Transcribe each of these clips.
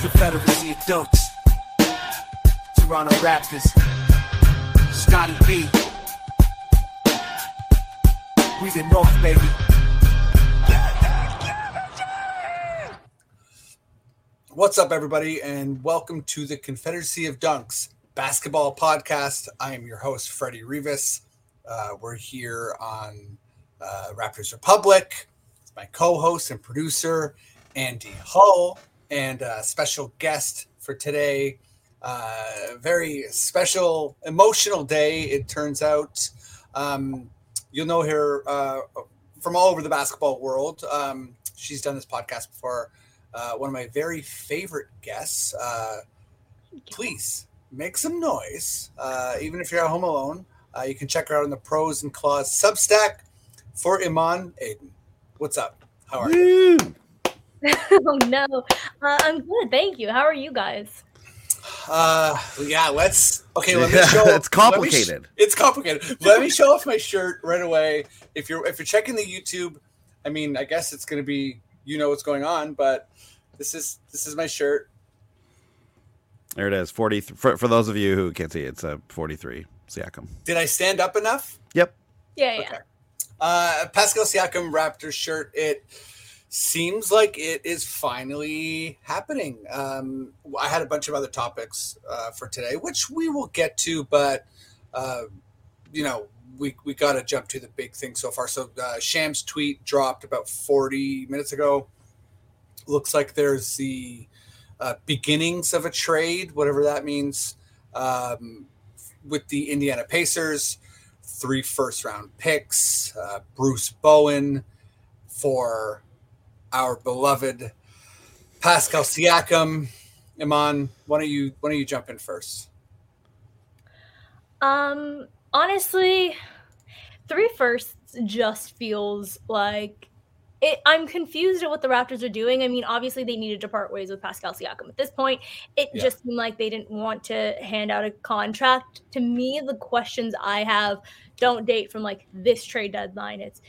Confederacy of Dunks. Toronto Raptors. Scottie B. We the North, baby. What's up, everybody, and welcome to the Confederacy of Dunks basketball podcast. I am your host, Freddie Rivas. Uh, we're here on uh, Raptors Republic. It's my co host and producer, Andy Hull, and a special guest for today. Uh, very special, emotional day, it turns out. Um, you'll know her uh, from all over the basketball world. Um, she's done this podcast before. Uh, one of my very favorite guests. Uh, please make some noise, uh, even if you're at home alone. Uh, you can check her out on the Pros and Claws Substack for Imman Adan. What's up? How are you? oh no, uh, I'm good. Thank you. How are you guys? Uh, yeah, let's. Okay, let me show. it's complicated. Sh- it's complicated. let me show off my shirt right away. If you're if you're checking the YouTube, I mean, I guess it's gonna be you know what's going on, but this is this is my shirt. There it is. Forty for, for those of you who can't see, it's a forty-three Siakam. Did I stand up enough? Yep. Yeah, yeah. Okay. Uh, Pascal Siakam Raptors shirt. It seems like it is finally happening. Um, I had a bunch of other topics uh, for today, which we will get to, but uh, you know, we we got to jump to the big thing so far. So uh, Shams tweet dropped about forty minutes ago. Looks like there's the uh, beginnings of a trade, whatever that means, um, with the Indiana Pacers. Three first round picks, uh, Bruce Brown for our beloved Pascal Siakam. Imman, why don't you why don't you jump in first? Um, honestly, three firsts just feels like it, I'm confused at what the Raptors are doing. I mean, obviously they needed to part ways with Pascal Siakam. At this point, it yeah. just seemed like they didn't want to hand out a contract. To me, the questions I have don't date from like this trade deadline. It's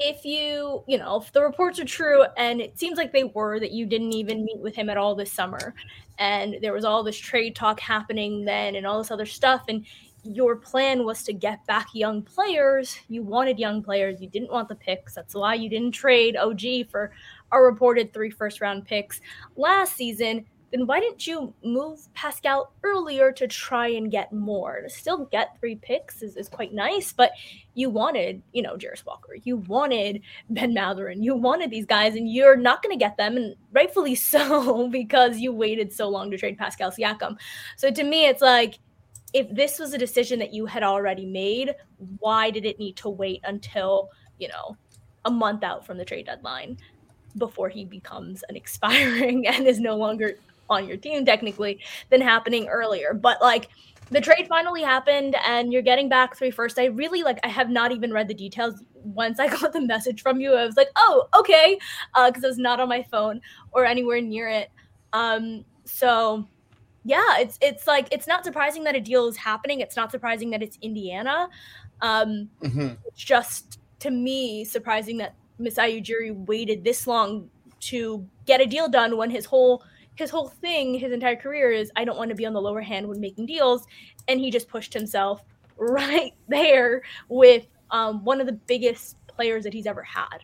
if you, you know, if the reports are true, and it seems like they were, that you didn't even meet with him at all this summer, and there was all this trade talk happening then and all this other stuff, and your plan was to get back young players. You wanted young players. You didn't want the picks. That's why you didn't trade OG for our reported three first round picks last season then why didn't you move Pascal earlier to try and get more? To still get three picks is, is quite nice, but you wanted, you know, Jarace Walker, you wanted Ben Mathurin, you wanted these guys, and you're not going to get them, and rightfully so, because you waited so long to trade Pascal Siakam. So to me, it's like, if this was a decision that you had already made, why did it need to wait until, you know, a month out from the trade deadline? before he becomes an expiring and is no longer on your team technically than happening earlier. But like the trade finally happened and you're getting back three first. I really like I have not even read the details. Once I got the message from you, I was like, oh, okay. Uh, because I was not on my phone or anywhere near it. Um, so yeah, it's it's like it's not surprising that a deal is happening. It's not surprising that it's Indiana. Um, mm-hmm. it's just to me surprising that Masai Ujiri waited this long to get a deal done when his whole his whole thing, his entire career is I don't want to be on the lower hand when making deals, and he just pushed himself right there with um, one of the biggest players that he's ever had.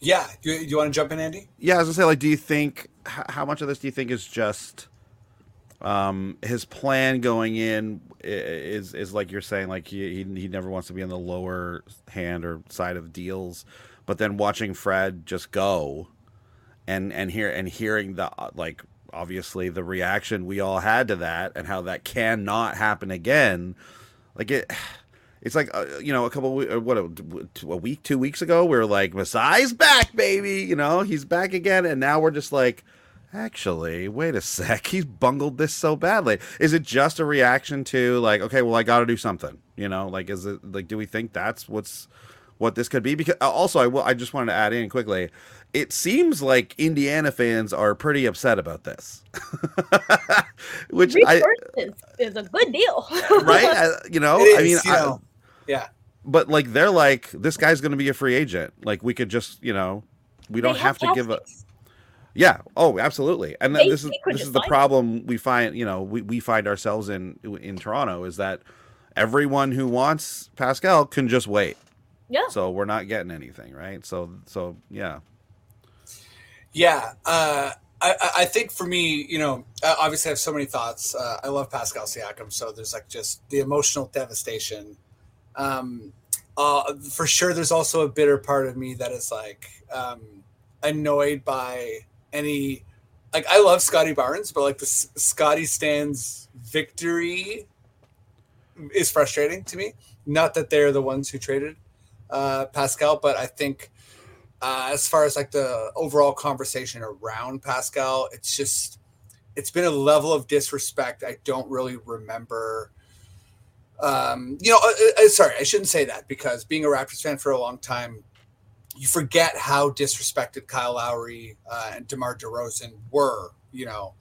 Yeah, you, you want to jump in, Andy? Yeah, I was gonna say, like, do you think how much of this do you think is just um, his plan going in is is like you're saying, like he, he he never wants to be on the lower hand or side of deals, but then watching Fred just go and and hear and hearing the uh, like obviously the reaction we all had to that and how that cannot happen again like it it's like uh, you know a couple uh, what a, a, week two weeks ago we are like Masai's back baby you know he's back again and now we're just like actually wait a sec he's bungled this so badly. Is it just a reaction to like okay well i gotta do something you know? Like is it like do we think that's what's what this could be? Because also i will i just wanted to add in quickly it seems like Indiana fans are pretty upset about this, which I, is, is, a good deal, right? I, you know, is, I mean, you know, yeah. But like, they're like, this guy's going to be a free agent. Like, we could just, you know, we don't have, have to give a. Yeah. Oh, absolutely. And They- this is this is the sign him. problem we find. You know, we, we find ourselves in in Toronto is that everyone who wants Pascal can just wait. Yeah. So we're not getting anything, right? So so yeah. Yeah, uh, I, I- think for me, you know, obviously I have so many thoughts. Uh, I love Pascal Siakam, so there's like just the emotional devastation. Um, uh, for sure, there's also a bitter part of me that is like um, annoyed by any. Like I love Scottie Barnes, but like the S- Scottie stands victory is frustrating to me. Not that they're the ones who traded uh, Pascal, but I think uh, as far as like the overall conversation around Pascal, it's just it's been a level of disrespect I don't really remember. Um, you know, uh, uh, sorry, I shouldn't say that because being a Raptors fan for a long time, you forget how disrespected Kyle Lowry uh, and DeMar DeRozan were. You know,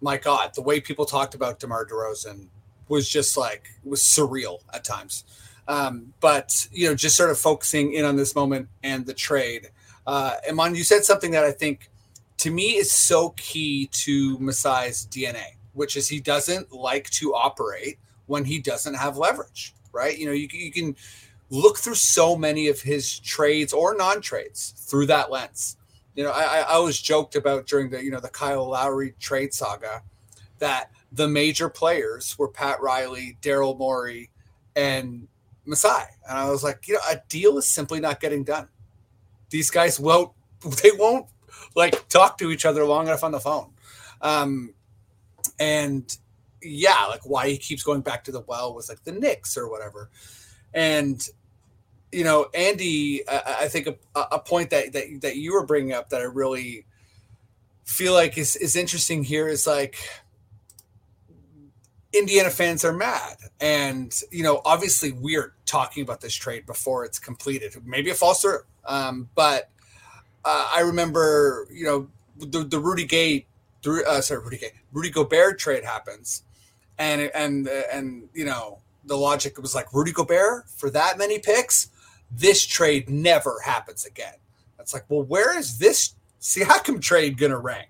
my God, the way people talked about DeMar DeRozan was just like was surreal at times. Um, but you know, just sort of focusing in on this moment and the trade. Uh, Imman, you said something that I think to me is so key to Masai's DNA, which is he doesn't like to operate when he doesn't have leverage, right? You know, you, can- you can look through so many of his trades or non-trades through that lens. You know, I, I I always joked about during the you know the Kyle Lowry trade saga that the major players were Pat Riley, Daryl Morey, and Masai, and I was like, you know, a deal is simply not getting done. These guys won't, they won't like talk to each other long enough on the phone. Um, and yeah, like why he keeps going back to the well was like the Knicks or whatever. And you know, Andy, I, I think a, a point that, that that you were bringing up that I really feel like is is interesting here is like Indiana fans are mad, and you know, obviously we're talking about this trade before it's completed. Maybe it falls through, um, but uh, I remember, you know, the, the Rudy Gay, uh, sorry, Rudy Gay, Rudy Gobert trade happens, and and and you know, the logic was like Rudy Gobert for that many picks, this trade never happens again. It's like, well, where is this Siakam trade gonna rank?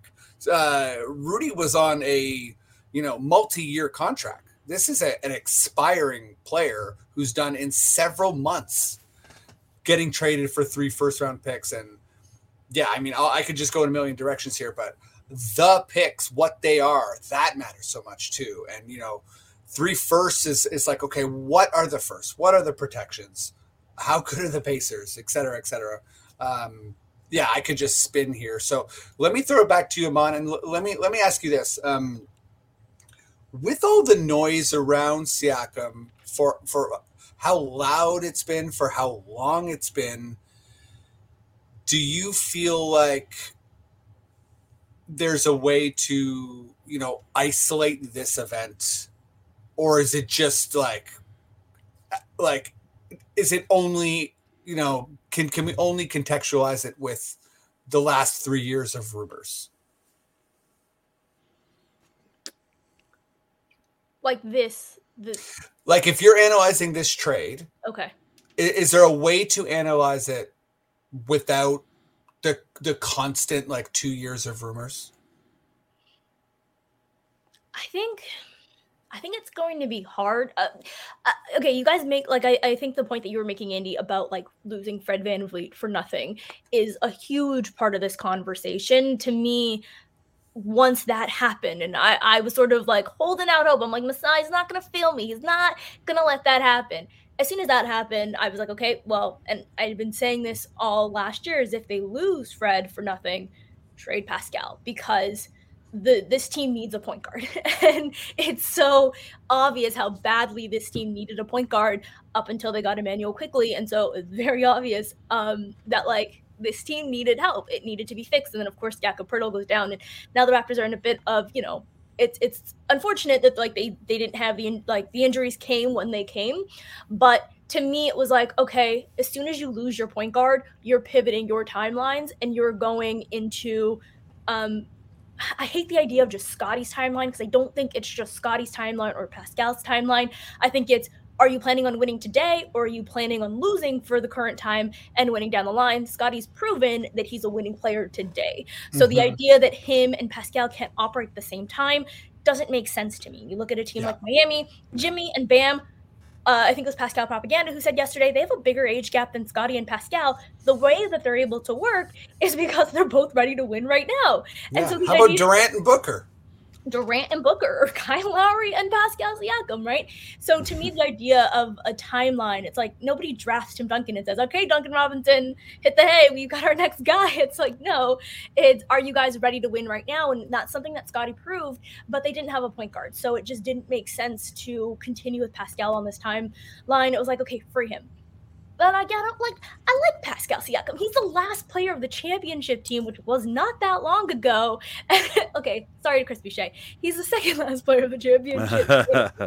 Uh, Rudy was on a you know multi-year contract. This is a, an expiring player who's done in several months getting traded for three first round picks and yeah, I mean, I'll, I could just go in a million directions here, but the picks, what they are, that matters so much too. And you know, three firsts is is like, okay, what are the firsts? What are the protections? How good are the Pacers, et cetera, et cetera. Um, yeah, I could just spin here. So let me throw it back to you, Imman, and l- let me let me ask you this: um, with all the noise around Siakam for for how loud it's been, for how long it's been, do you feel like there's a way to you know isolate this event or is it just like like is it only you know can can we only contextualize it with the last three years of rumors Like this. This. like if you're analyzing this trade Okay. i- is there a way to analyze it without the the constant like two years of rumors I think I think it's going to be hard. Uh, uh, okay, you guys make like I, I think the point that you were making, Andy, about like losing Fred VanVleet for nothing is a huge part of this conversation. To me, once that happened, and I, I was sort of like holding out hope. I'm like, Masai's not gonna fail me. He's not gonna let that happen. As soon as that happened, I was like, okay, well, and I'd been saying this all last year is if they lose Fred for nothing, trade Pascal because the this team needs a point guard and it's so obvious how badly this team needed a point guard up until they got Immanuel Quickley and so it's very obvious um that like this team needed help. It needed to be fixed. And then of course Jakob Poeltl goes down. And now the Raptors are in a bit of you know it's it's unfortunate that like they they didn't have the like the injuries came when they came. But to me it was like okay as soon as you lose your point guard you're pivoting your timelines and you're going into um I hate the idea of just Scottie's timeline because I don't think it's just Scottie's timeline or Pascal's timeline. I think it's are you planning on winning today or are you planning on losing for the current time and winning down the line? Scottie's proven that he's a winning player today. So mm-hmm. the idea that him and Pascal can't operate at the same time doesn't make sense to me. You look at a team yeah. like Miami, Jimmy and Bam. Uh, I think it was Pascal Propaganda who said yesterday they have a bigger age gap than Scottie and Pascal. The way that they're able to work is because they're both ready to win right now. Yeah. And so how about Durant and Booker? Durant and Booker or Kyle Lowry and Pascal Siakam, right? So to me, the idea of a timeline, it's like nobody drafts Tim Duncan and says, okay, Duncan Robinson, hit the hay, we've got our next guy. It's like, no, it's are you guys ready to win right now? And that's something that Scottie proved, but they didn't have a point guard. So it just didn't make sense to continue with Pascal on this timeline. It was like, okay, free him but I got like I like Pascal Siakam. He's the last player of the championship team, which was not that long ago. okay, sorry to Chris Boucher. He's the second last player of the championship. um,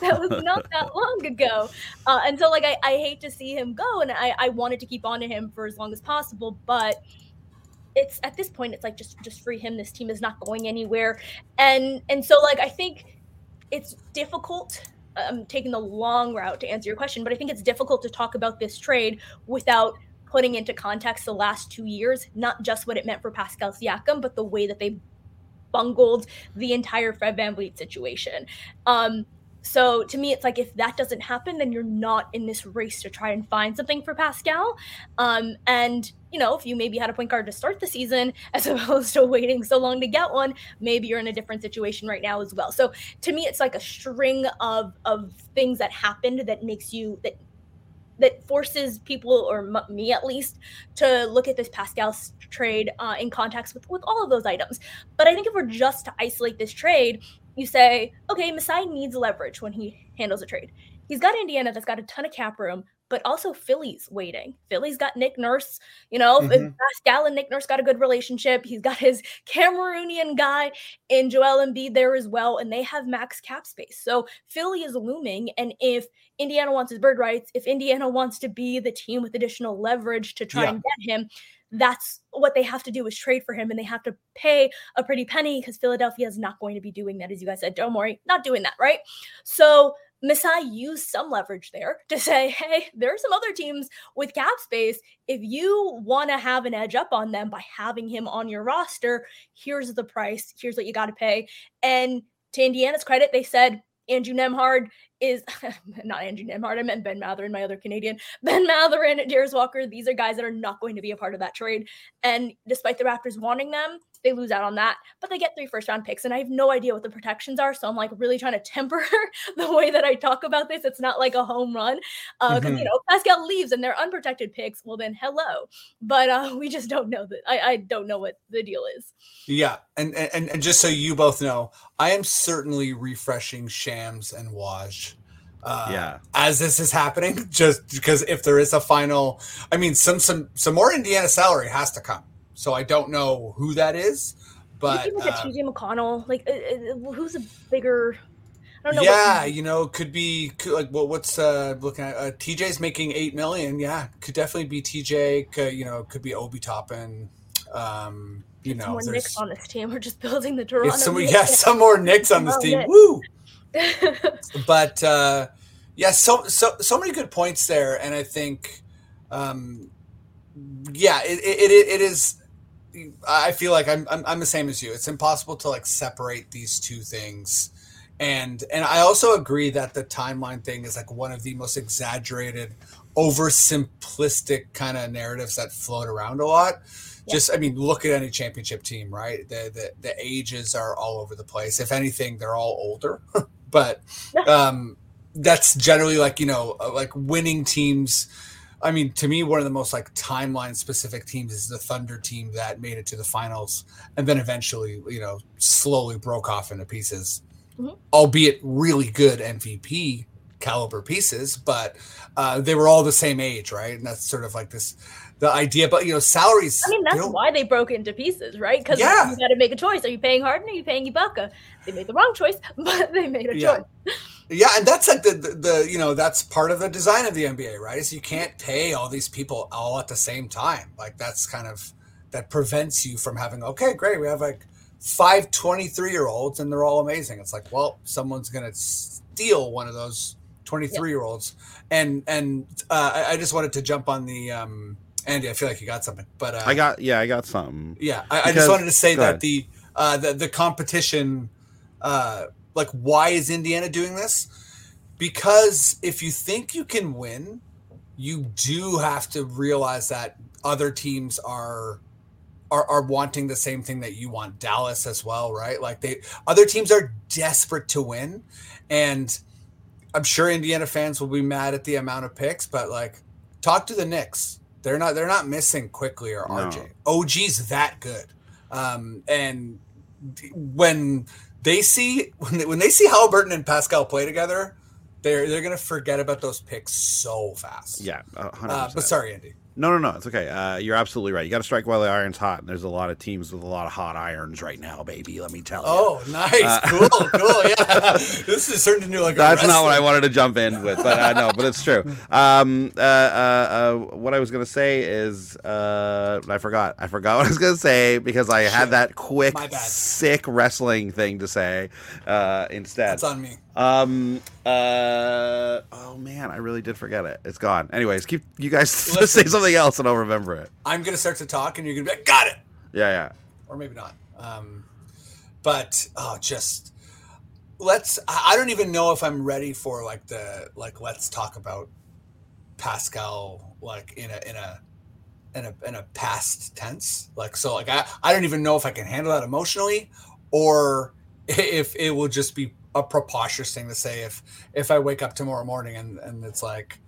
that was not that long ago, uh, and so like I, I hate to see him go, and I I wanted to keep on to him for as long as possible, but it's at this point it's like just just free him. This team is not going anywhere, and and so like I think it's difficult I'm taking the long route to answer your question, but I think it's difficult to talk about this trade without putting into context the last two years, not just what it meant for Pascal Siakam, but the way that they bungled the entire Fred VanVleet situation. Um, so to me, it's like if that doesn't happen, then you're not in this race to try and find something for Pascal. Um, and you know, if you maybe had a point guard to start the season as opposed to waiting so long to get one, maybe you're in a different situation right now as well. So to me, it's like a string of of things that happened that makes you that that forces people or me at least to look at this Pascal trade uh, in context with, with all of those items. But I think if we're just to isolate this trade, you say, okay, Masai needs leverage when he handles a trade. He's got Indiana that's got a ton of cap room, but also Philly's waiting. Philly's got Nick Nurse, you know, mm-hmm. Pascal and Nick Nurse got a good relationship. He's got his Cameroonian guy in Joel Embiid there as well, and they have max cap space. So Philly is looming, and if Indiana wants his bird rights, if Indiana wants to be the team with additional leverage to try yeah. and get him, that's what they have to do is trade for him and they have to pay a pretty penny because Philadelphia is not going to be doing that, as you guys said. Don't worry, not doing that, right? So Masai used some leverage there to say, hey, there are some other teams with cap space. If you want to have an edge up on them by having him on your roster, here's the price. Here's what you got to pay. And to Indiana's credit, they said, Andrew Nembhard is not Andrew Nembhard. I meant Ben Mathurin, my other Canadian. Ben Mathurin, Darius Walker. These are guys that are not going to be a part of that trade. And despite the Raptors wanting them, they lose out on that. But they get three first round picks, and I have no idea what the protections are. So I'm like really trying to temper the way that I talk about this. It's not like a home run because uh, mm-hmm. you know Pascal leaves and they're unprotected picks. Well, then hello. But uh, we just don't know that. I, I don't know what the deal is. Yeah, and and and just so you both know, I am certainly refreshing Shams and Waj uh, yeah as this is happening just because if there is a final i mean some some some more indiana salary has to come so i don't know who that is but like uh, TJ McConnell, like uh, uh, who's a bigger? I don't know. Yeah, you know, could be could, like well, what's uh looking at? Uh, TJ's making eight million. Yeah, could definitely be TJ. Could, you know, could be Obi Toppin. Um, you know, more Knicks on this team. We're just building the Toronto. Some, yeah, some more Knicks on this team. Woo! But uh, yeah, so so so many good points there, and I think, um, yeah, it it, it, it is. I feel like I'm, I'm I'm the same as you. It's impossible to like separate these two things, and and I also agree that the timeline thing is like one of the most exaggerated, oversimplistic kind of narratives that float around a lot. Yeah. Just I mean, look at any championship team, right? The the the ages are all over the place. If anything, they're all older. but um, that's generally like you know uh, like winning teams. I mean, to me, one of the most like timeline specific teams is the Thunder team that made it to the finals and then eventually, you know, slowly broke off into pieces, mm-hmm. albeit really good MVP caliber pieces, but uh, they were all the same age, right? And that's sort of like this the idea. But you know, salaries. I mean, that's why they broke into pieces, right? Because yeah. you got to make a choice. Are you paying Harden? Or are you paying Ibaka? They made the wrong choice, but they made a yeah. choice. Yeah, and that's like the, the, the you know that's part of the design of the NBA, right? Is you can't pay all these people all at the same time. Like that's kind of that prevents you from having okay, great, we have like five 23 year olds and they're all amazing. It's like, well, someone's gonna steal one of those 23 year olds. And and uh, I, I just wanted to jump on the um, Andy. I feel like you got something, but uh, I got yeah, I got something. yeah, I, I just wanted to say that the uh, the the competition, uh, like, why is Indiana doing this? Because if you think you can win, you do have to realize that other teams are are, are wanting the same thing that you want. Dallas as well, right? Like they other teams are desperate to win, and I'm sure Indiana fans will be mad at the amount of picks, but like talk to the Knicks. They're not they're not missing Quickley or No. RJ. OG's that good. Um, and when they see when they, when they see Halliburton and Pascal play together, they're they're gonna forget about those picks so fast. Yeah, Uh, but sorry, Andy. No, no, no. It's okay. Uh, you're absolutely right. You got to strike while the iron's hot. And there's a lot of teams with a lot of hot irons right now, baby. Let me tell you. Oh, nice, Uh, cool, cool. Yeah, this is turned into like a That's not what I wanted to jump in with, but I know, but it's true. Um, uh, uh, uh, what I was gonna say is, uh, I forgot. I forgot what I was gonna say because I had that quick, sick wrestling thing to say uh, instead. That's on me. Um. Uh. Oh man, I really did forget it. It's gone. Anyways, keep you guys say something else and I'll remember it. I'm gonna start to talk, and you're gonna be like, "Got it," Yeah, yeah. or maybe not. Um, but oh, just let's. I I don't even know if I'm ready for like the like. Let's talk about Pascal like in a in a in a in a past tense. Like so, like I I don't even know if I can handle that emotionally, or if it will just be a preposterous thing to say if if I wake up tomorrow morning and and it's like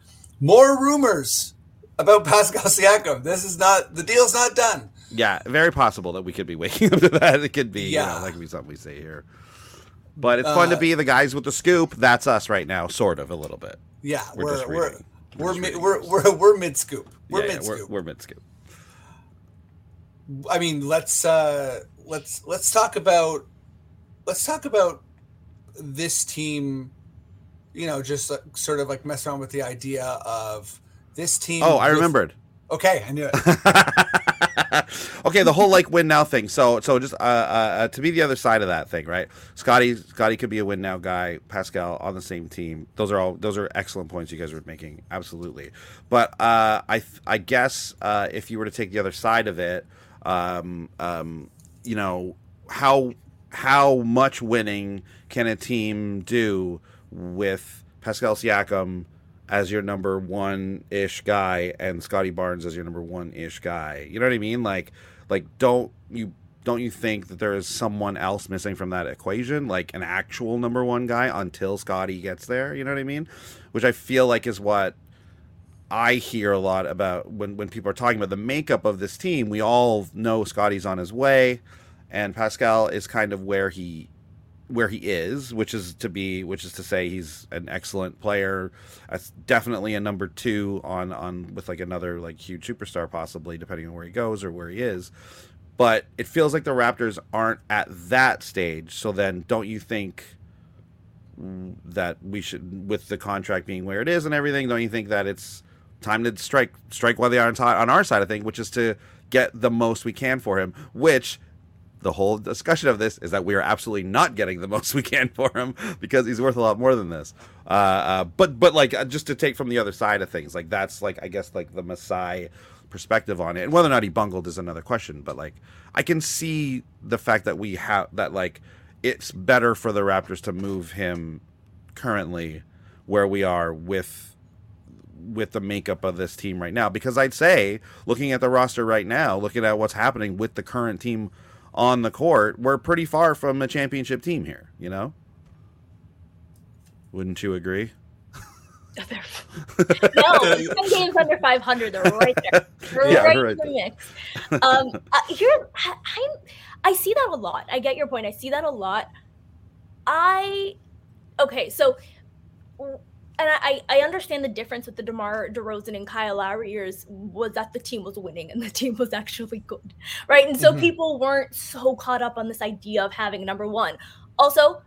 more rumors about Pascal Siakam. This is not the deal's not done. Yeah, very possible that we could be waking up to that. It could be, yeah, you know, that could be something we say here. But it's fun to Uh, be the guys with the scoop. That's us right now, sort of, a little bit. Yeah, We're we're we're we're we're, we're we're mid scoop. We're yeah, yeah, mid we're, scoop. we're mid scoop. I mean, let's uh let's let's talk about let's talk about this team. You know, just like, sort of like mess around with the idea of this team. Oh, I with- remembered. Okay, I knew it. okay, the whole like win now thing. So, so just uh, uh, uh, to be the other side of that thing, right? Scottie, Scottie could be a win now guy. Pascal on the same team. Those are all those are excellent points you guys are making. Absolutely. But uh, I I guess uh, if you were to take the other side of it, um, um, you know how how much winning can a team do with Pascal Siakam? as your number one ish guy and Scottie Barnes as your number one ish guy. You know what I mean? Like like don't you don't you think that there is someone else missing from that equation, like an actual number one guy until Scottie gets there? You know what I mean? Which I feel like is what I hear a lot about when, when people are talking about the makeup of this team. We all know Scottie's on his way, and Pascal is kind of where he where he is, which is to be, which is to say, he's an excellent player. That's definitely a number two on on with like another like huge superstar, possibly depending on where he goes or where he is. But it feels like the Raptors aren't at that stage. So then, don't you think that we should, with the contract being where it is and everything, don't you think that it's time to strike strike while the iron's hot on our side of things, which is to get the most we can for him, which the whole discussion of this is that we are absolutely not getting the most we can for him because he's worth a lot more than this. Uh, uh, but but like uh, just to take from the other side of things, like that's like I guess like the Masai perspective on it, and whether or not he bungled is another question. But like I can see the fact that we have that like it's better for the Raptors to move him currently where we are with with the makeup of this team right now because I'd say looking at the roster right now, looking at what's happening with the current team on the court, we're pretty far from a championship team here, you know? Wouldn't you agree? no, ten games under 500. They're right there. They're Yeah, right, right in the mix. Um, uh, here, I, I'm, I see that a lot. I get your point. I see that a lot. I, okay, so, and I, I understand the difference with the DeMar DeRozan and Kyle Lowry years was that the team was winning and the team was actually good, right? And so Mhm. people weren't so caught up on this idea of having number one. Also,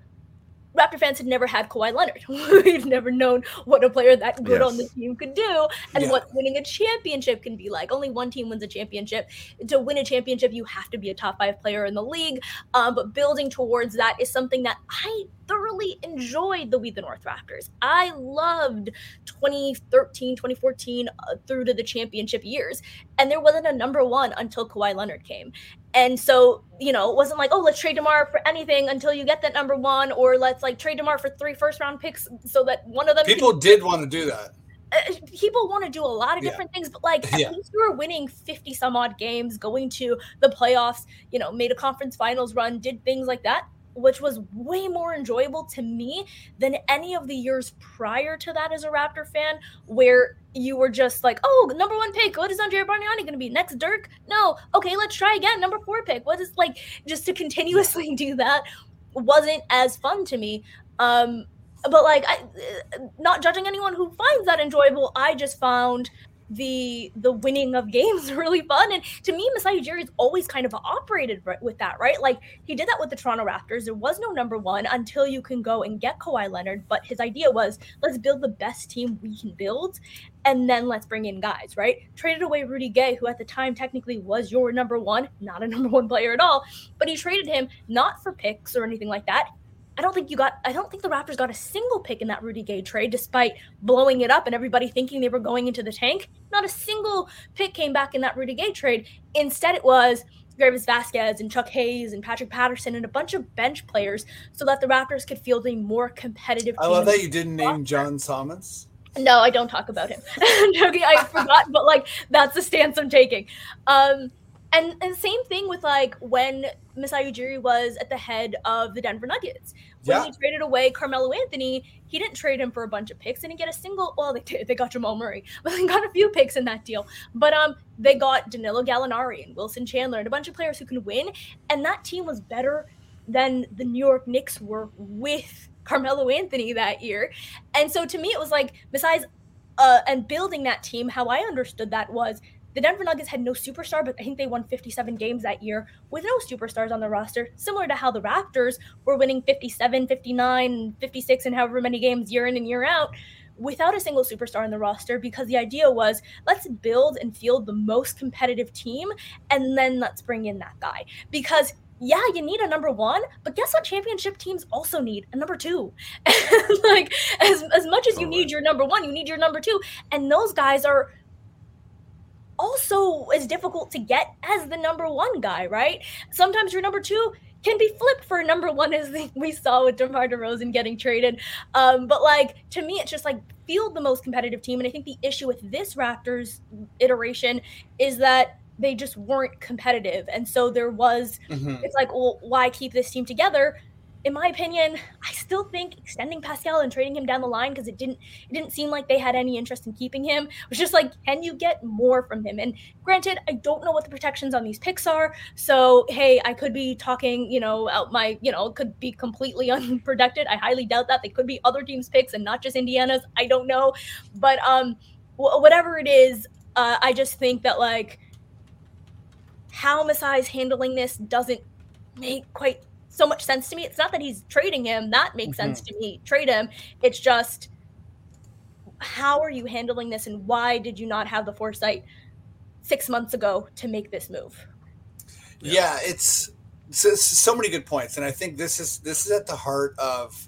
Raptor fans had never had Kawhi Leonard. We've never known what a player that good Yes. on the team could do and Yeah. what winning a championship can be like. Only one team wins a championship. To win a championship, you have to be a top five player in the league. Um, but building towards that is something that I thoroughly enjoyed the We the North Raptors. I loved 2013, 2014 uh, through to the championship years. And there wasn't a number one until Kawhi Leonard came. And so, you know, it wasn't like, oh, let's trade DeMar for anything until you get that number one, or let's like trade DeMar for three first round picks so that one of them can People did want to do that. uh, people want to do a lot of Yeah. different things, but like at Yeah. least you were winning 50 some odd games, going to the playoffs, you know, made a conference finals run, did things like that, which was way more enjoyable to me than any of the years prior to that as a Raptor fan, where you were just like, oh, number one pick, what is Andrea Bargnani going to be? Next Dirk? No. Okay, let's try again. Number four pick. What is like just to continuously do that wasn't as fun to me. Um, but like I, uh, not judging anyone who finds that enjoyable, I just found the the winning of games really fun. And to me, Masai Ujiri's always kind of operated right with that, right? Like he did that with the Toronto Raptors. There was no number one until you can go and get Kawhi Leonard. But his idea was let's build the best team we can build, and then let's bring in guys, right? Traded away Rudy Gay, who at the time technically was your number one, not a number one player at all, but he traded him not for picks or anything like that. I don't think you got I don't think the Raptors got a single pick in that Rudy Gay trade despite blowing it up and everybody thinking they were going into the tank. Not a single pick came back in that Rudy Gay trade. Instead it was Greivis Vasquez and Chuck Hayes and Patrick Patterson and a bunch of bench players so that the Raptors could field a more competitive I love that you didn't name John Salmons. No, I don't talk about him. I'm joking. I forgot, but like that's the stance I'm taking. Um, and and same thing with like when Masai Ujiri was at the head of the Denver Nuggets. When Yeah. he traded away Carmelo Anthony, he didn't trade him for a bunch of picks and he get a single. Well, they did. They got Jamal Murray, but they got a few picks in that deal. But um, they got Danilo Gallinari and Wilson Chandler and a bunch of players who can win. And that team was better than the New York Knicks were with Carmelo Anthony that year. And so to me, it was like besides uh, and building that team, how I understood that was the Denver Nuggets had no superstar, but I think they won 57 games that year with no superstars on the roster, similar to how the Raptors were winning 57, 59, 56, and however many games year in and year out without a single superstar on the roster because the idea was let's build and field the most competitive team and then let's bring in that guy because yeah, you need a number one, but guess what? Championship teams also need a number two. like as as much as you need your number one, you need your number two, and those guys are also as difficult to get as the number one guy, right? Sometimes your number two can be flipped for number one, as we saw with DeMar DeRozan getting traded. Um, but like to me, it's just like field the most competitive team, and I think the issue with this Raptors iteration is that they just weren't competitive, and so there was Mhm. it's like, well, why keep this team together? In my opinion, I still think extending Pascal and trading him down the line because it didn't it didn't seem like they had any interest in keeping him. It was just like, can you get more from him? And granted, I don't know what the protections on these picks are. So hey, I could be talking, you know, out my, you know, could be completely unprotected. I highly doubt that. They could be other teams' picks and not just Indiana's. I don't know, but um, wh- whatever it is, uh, I just think that like how Masai's handling this doesn't make quite so much sense to me. It's not that he's trading him, that makes sense to me. Trade him. It's just how are you handling this and why did you not have the foresight six months ago to make this move? Yeah, it's so, so many good points, and I think this is this is at the heart of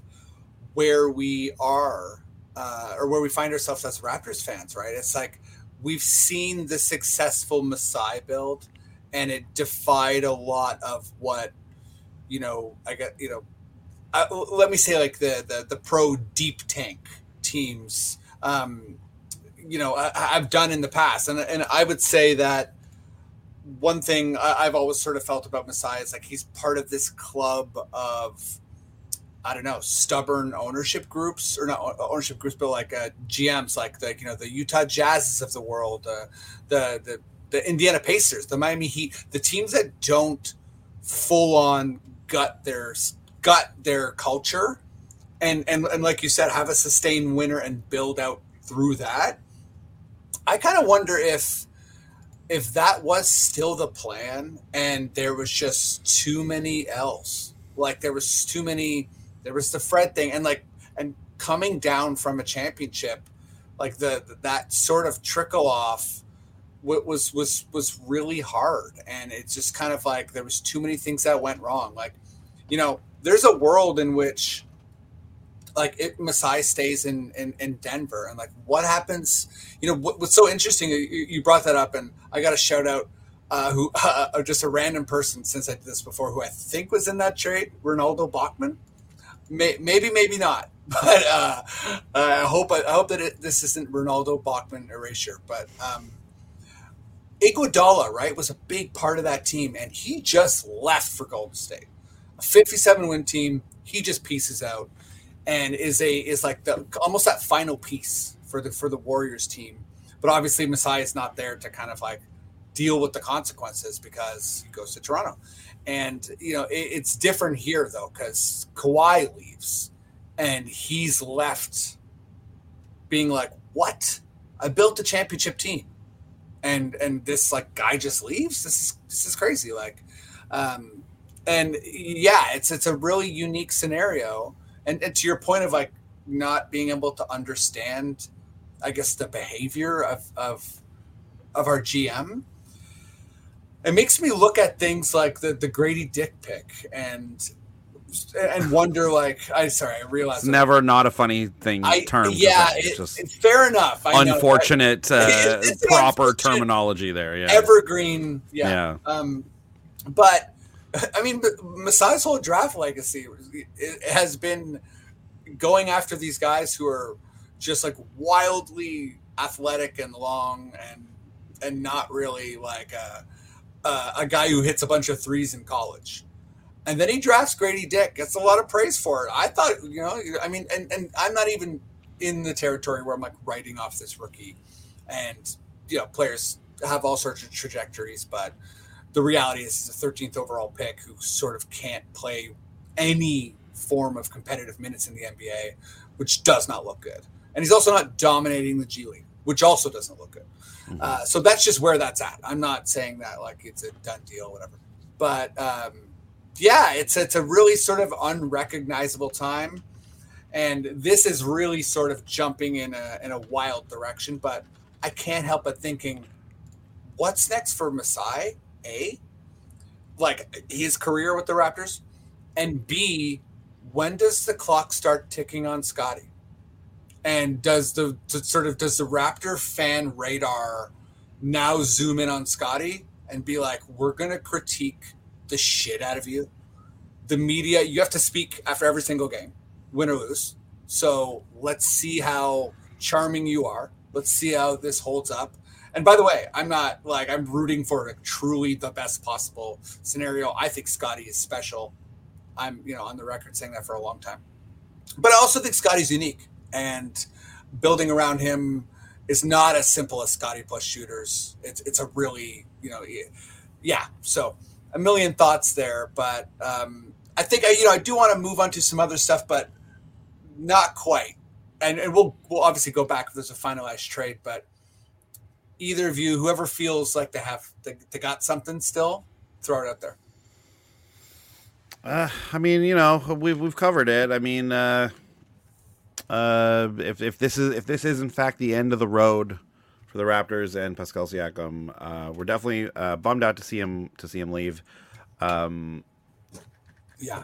where we are, uh, or where we find ourselves as Raptors fans. Right? It's like we've seen the successful Masai build, and it defied a lot of what you know. I got you know. Let me say like the the the pro deep tank teams. Um, you know, I, I've done in the past, and and I would say that one thing I've always sort of felt about Masai is like he's part of this club of I don't know stubborn ownership groups or not ownership groups, but like uh, GMs like the you know the Utah Jazzes of the world, uh, the the the Indiana Pacers, the Miami Heat, the teams that don't full on gut their gut their culture and and and like you said have a sustained winner and build out through that. I kind of wonder if if that was still the plan and there was just too many else like there was too many There was the Fred thing, and like and coming down from a championship, like the that sort of trickle off was was was really hard, and it's just kind of like there was too many things that went wrong. Like, you know, there's a world in which like it Masai stays in, in in Denver. And like what happens you know what, what's so interesting you, you brought that up and I got a shout out uh, who uh, just a random person since I did this before who I think was in that trade Ronaldo Bachman May, maybe maybe not but uh, I hope I hope that it, this isn't Ronaldo Bachman erasure but um, Iguodala right was a big part of that team and he just left for Golden State a 57 win team he just pieces out and is a is like the almost that final piece for the for the Warriors team. But obviously, Masai is not there to kind of like deal with the consequences because he goes to Toronto. And you know, it, it's different here though because Kawhi leaves, and he's left being like, "What? I built a championship team, and and this like guy just leaves. This is this is crazy." Like, um, and yeah, it's it's a really unique scenario and, and to your point of like not being able to understand i guess the behavior of of of our gm it makes me look at things like the the grady dick pick and and wonder like i sorry i realize it's never not a funny thing I, term yeah it, just it's fair enough I unfortunate know, uh, it's proper unfortunate terminology there yeah evergreen yeah, yeah. um but I mean, Masai's whole draft legacy has been going after these guys who are just like wildly athletic and long and and not really like a, a, a guy who hits a bunch of threes in college. And then he drafts Grady Dick, gets a lot of praise for it. I thought, you know, I mean, and, and I'm not even in the territory where I'm like writing off this rookie. And, you know, players have all sorts of trajectories, but the reality is he's a 13th overall pick who sort of can't play any form of competitive minutes in the NBA, which does not look good. And he's also not dominating the G League, which also doesn't look good. Mm-hmm. Uh, so that's just where that's at. I'm not saying that like it's a done deal, whatever. But um, yeah, it's it's a really sort of unrecognizable time, and this is really sort of jumping in a in a wild direction. But I can't help but thinking, what's next for Masai? A, like his career with the Raptors, and B, when does the clock start ticking on Scottie? And does the, sort of does the Raptor fan radar now zoom in on Scottie and be like, we're gonna critique the shit out of you? The media, you have to speak after every single game, win or lose. So let's see how charming you are. Let's see how this holds up. And by the way, I'm not like I'm rooting for truly the best possible scenario. I think Scottie is special. I'm, you know, on the record saying that for a long time. But I also think Scottie's unique and building around him is not as simple as Scottie plus shooters. It's it's a really, you know, yeah. So a million thoughts there, but um, I think I, you know, I do want to move on to some other stuff, but not quite. And, and we'll we'll obviously go back if there's a finalized trade, but either of you, whoever feels like they have they, they got something still, throw it out there. Uh, I mean, you know, we've we've covered it. I mean, uh, uh, if if this is if this is in fact the end of the road for the Raptors and Pascal Siakam, uh, we're definitely uh, bummed out to see him to see him leave. Um, yeah,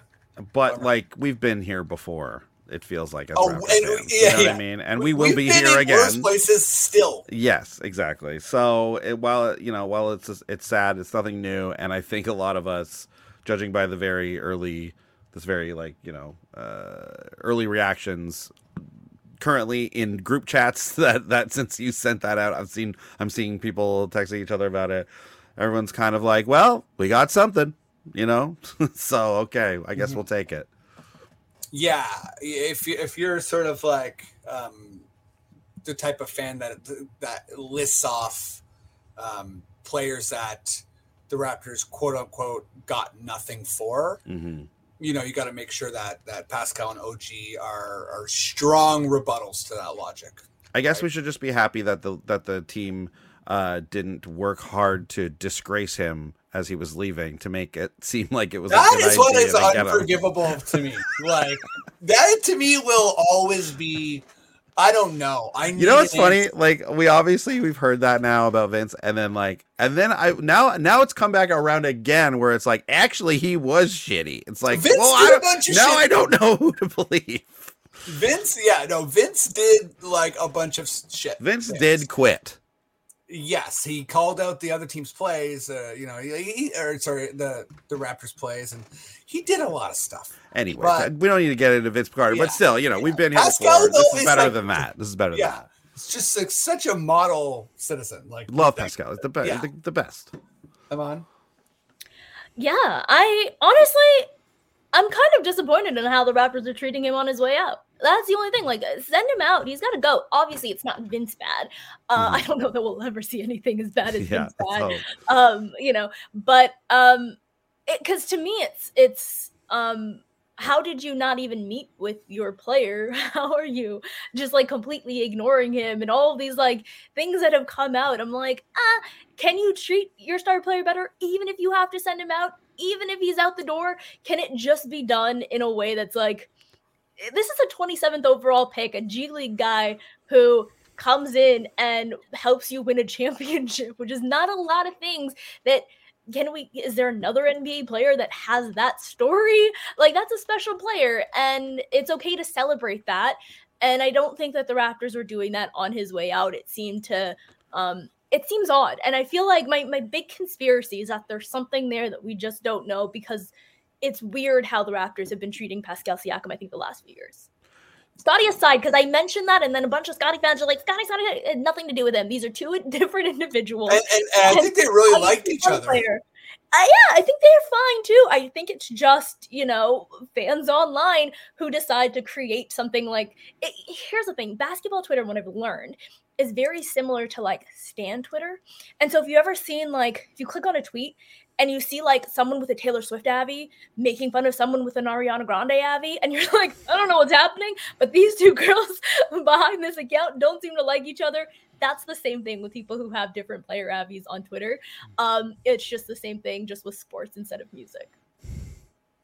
but like we've been here before. It feels like as oh, and, fans, yeah, you know yeah. I mean, and we will We've be here again. Places still. Yes, exactly. So it, while you know, while it's it's sad, it's nothing new, and I think a lot of us judging by the very early, this very like you know uh, early reactions currently in group chats that that since you sent that out i've seen i'm seeing people texting each other about it everyone's kind of like well we got something you know so okay i guess mm-hmm. we'll take it yeah if you if you're sort of like um the type of fan that that lists off um players that the Raptors, quote unquote, got nothing for. Mm-hmm. You know, you got to make sure that that Pascal and OG are are strong rebuttals to that logic. I guess right? we should just be happy that the that the team uh, didn't work hard to disgrace him as he was leaving to make it seem like it was that is what is unforgivable to me. Like that to me will always be. I don't know. I You know what's funny? answer. Like we obviously we've heard that now about Vince, and then like, and then I now now it's come back around again where it's like actually he was shitty. It's like Vince well, I a don't, bunch of now shit. I don't know who to believe. Vince, yeah, no, Vince did like a bunch of shit. Vince things. did quit. Yes, he called out the other team's plays. Uh, you know, he, he- or sorry, the the Raptors plays, and he did a lot of stuff. Anyway, But- we don't need to get into Vince Carter, Yeah, but still, you know, we've been here Pascal, before. though, This is is better like- than that. This is better Yeah, than that. it's just like such a model citizen. Like Love that- Pascal. It's the best. Yeah. The, the best. Come on. Yeah, I honestly, I'm kind of disappointed in how the Raptors are treating him on his way out. That's the only thing. Like, send him out. He's got to go. Obviously, it's not Vince bad. Uh, I don't know that we'll ever see anything as bad as Mm-hmm. Yeah. Vince bad. um you know but um because to me it's it's um how did you not even meet with your player how are you just like completely ignoring him and all these like things that have come out i'm like ah can you treat your star player better even if you have to send him out even if he's out the door can it just be done in a way that's like this is a 27th overall pick a g league guy who comes in and helps you win a championship, which is not a lot of things that can we is there another NBA player that has that story? Like that's a special player and it's okay to celebrate that. And I don't think that the Raptors were doing that on his way out. It seemed to um it seems odd. And I feel like my my big conspiracy is that there's something there that we just don't know because it's weird how the Raptors have been treating Pascal Siakam, I think, the last few years. Scottie aside, because I mentioned that, and then a bunch of Scottie fans are like, Scottie, Scottie, had nothing to do with him. These are two different individuals. And, and, and I think they really liked each other. player. Uh, yeah, I think they're fine too. I think it's just you know fans online who decide to create something like. It, here's the thing: basketball Twitter, what I've learned, is very similar to like Stan Twitter. And so if you ever seen like if you click on a tweet and you see like someone with a Taylor Swift Avi making fun of someone with an Ariana Grande Avi, and you're like, I don't know what's happening, but these two girls behind this account don't seem to like each other. That's the same thing with people who have different player Avies on Twitter. Um, it's just the same thing, just with sports instead of music.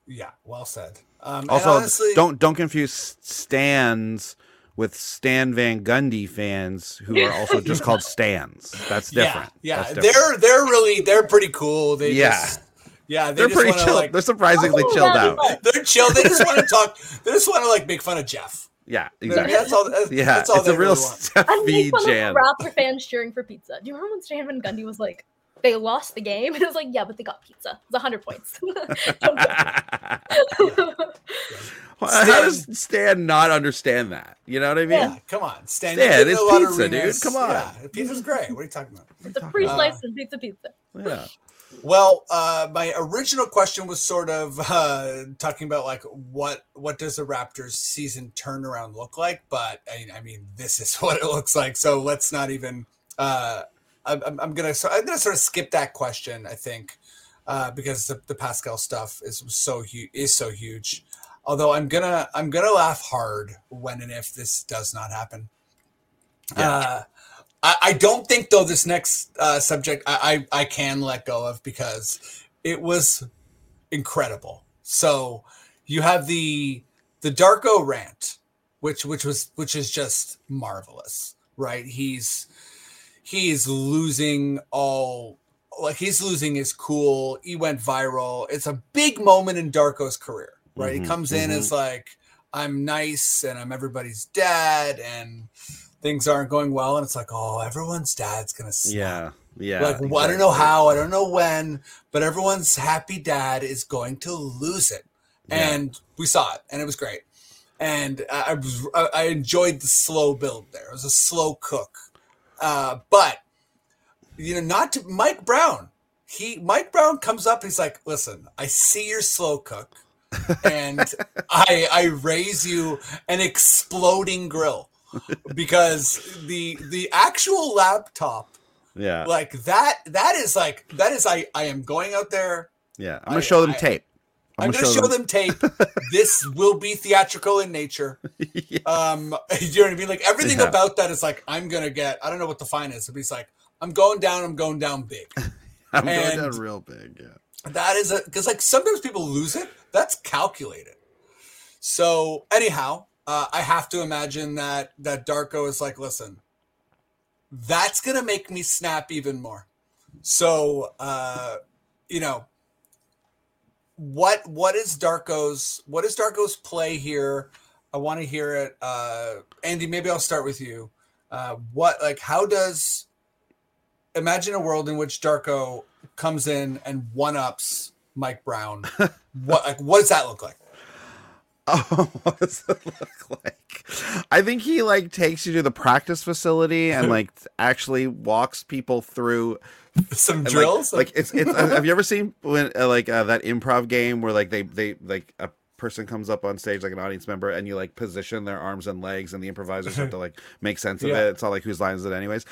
Yeah, well said. Um, Also, honestly, don't don't confuse stands with Stan Van Gundy fans who are also just called stands. That's different. Yeah, That's different. they're they're really they're pretty cool. They Yeah. just, yeah, they they're just pretty chill. Like, they're surprisingly Oh, chilled yeah, out. they're chill. They just want to talk. They just want to like make fun of Jeff. Yeah, exactly. That's all. That's, Yeah, that's all it's they a real really want. I make Steffi fun jam. of Raptor fans cheering for pizza. Do you remember when Stan Van Gundy was like, they lost the game? And it was like, yeah, but they got pizza. It was 100 points. Don't. How does Stan not understand that? You know what I mean? Yeah, come on, Stan. Stan, it's to a pizza, dude. Come on. Yeah, pizza's great. What are you talking about? it's a free slice and pizza pizza. Yeah. Well, uh, my original question was sort of uh, talking about like what what does the Raptors season turnaround look like? But I, I mean, this is what it looks like. So let's not even. Uh, I'm, I'm- gonna so I'm gonna sort of skip that question. I think uh, because the, the Pascal stuff is so huge is so huge. Although I'm gonna I'm gonna laugh hard when and if this does not happen. Yeah. Uh, I, I don't think though this next uh, subject I, I I can let go of because it was incredible. So you have the the Darko rant, which which was which is just marvelous, right? He's he's losing all like he's losing his cool. He went viral. It's a big moment in Darko's career, right? Mhm, he comes in mhm. as like I'm nice and I'm everybody's dad and things aren't going well and it's like oh everyone's dad's gonna snap. Yeah. Yeah. like well, I don't know how I don't know when but everyone's happy dad is going to lose it Yeah. and we saw it and it was great and I, was I enjoyed the slow build there it was a slow cook uh, but you know not to Mike Brown he Mike Brown comes up he's like listen I see your slow cook and I I raise you an exploding grill because the the actual laptop Yeah. like that that is like that is I I am going out there Yeah. I'm gonna I- show them I- tape. I'm, gonna, show them, tape this will be theatrical in nature Yeah. um you know what I mean like everything Yeah. about that is like I'm gonna get I don't know what the fine is but he's like I'm going down I'm going down big I'm going down real big. Yeah. that is a because like sometimes people lose it that's calculated So anyhow, uh, I have to imagine that that Darko is like, listen, that's gonna make me snap even more. So uh, you know, what what is Darko's what is Darko's play here? I want to hear it. Uh, Andy, maybe I'll start with you. Uh, what like how does imagine a world in which Darko comes in and one ups Mike Brown? what like what does that look like? Oh, what does it look like? I think he like takes you to the practice facility and like actually walks people through Some and, like- drills? Like, it's it's. have you ever seen when uh, like uh, that improv game where like they they like a person comes up on stage like an audience member and you like position their arms and legs and the improvisers have to like make sense of Yeah. it. It's all like whose line is it anyways?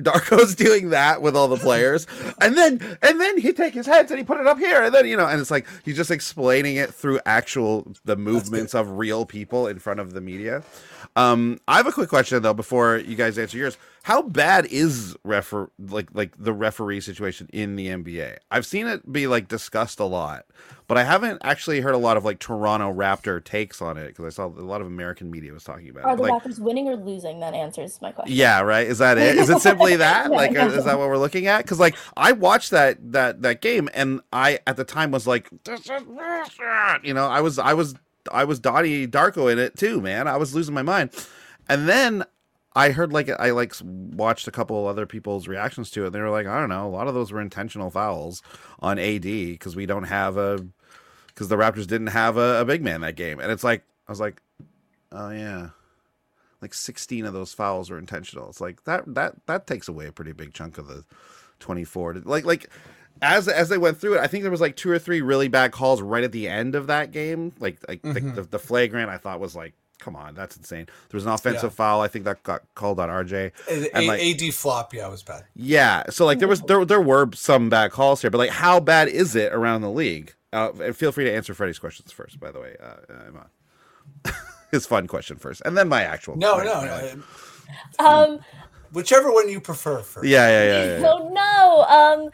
Darko's doing that with all the players, and then and then he take his heads and he put it up here, and then you know, and it's like he's just explaining it through actual the movements of real people in front of the media. Um, I have a quick question though before you guys answer yours. How bad is refer like like the referee situation in the NBA? I've seen it be like discussed a lot, but I haven't actually heard a lot of like Toronto Raptor takes on it because I saw a lot of American media was talking about Are it. the Like, Raptors winning or losing? That answers my question. yeah, right. Is that it? Is it simply that? Like, is that what we're looking at? Because like I watched that that that game, and I at the time was like, this is bullshit. you know, I was I was I was Dottie Darko in it too, man. I was losing my mind, and then I heard like I like watched a couple other people's reactions to it. And they were like, I don't know, a lot of those were intentional fouls on AD because we don't have a because the Raptors didn't have a, a big man that game, and it's like I was like, oh yeah like 16 of those fouls were intentional. It's like that that that takes away a pretty big chunk of the 24. to- Like like as as they went through it, I think there was like two or three really bad calls right at the end of that game. Like like the- Mhm. the, the flagrant I thought was like come on, that's insane. There was an offensive foul I think that got called on RJ. A- and, A- like- AD flop, yeah, it was bad. Yeah, so like there was there there were some bad calls here, but like how bad is it around the league? Uh, and feel free to answer Freddie's questions first, by the way. Uh, uh, Imman. His fun question first, and then my actual. No, my- no, no. Um. Whichever one you prefer first. Yeah, yeah, yeah, yeah. yeah. So no. Um.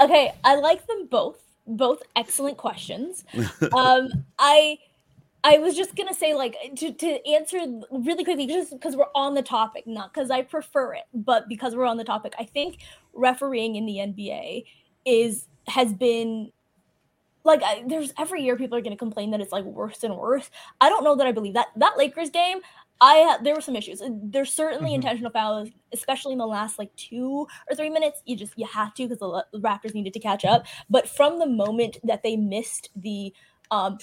Okay, I like them both. Both excellent questions. um. I. I was just gonna say, like, to, to answer really quickly, just because we're on the topic, not because I prefer it, but because we're on the topic. I think refereeing in the NBA is has been like I, there's every year people are going to complain that it's like worse and worse. I don't know that I believe that that Lakers game. I there were some issues. Uh, There's certainly Mhm. intentional fouls, especially in the last like two or three minutes. You just you have to because the, the Raptors needed to catch up. But from the moment that they missed the um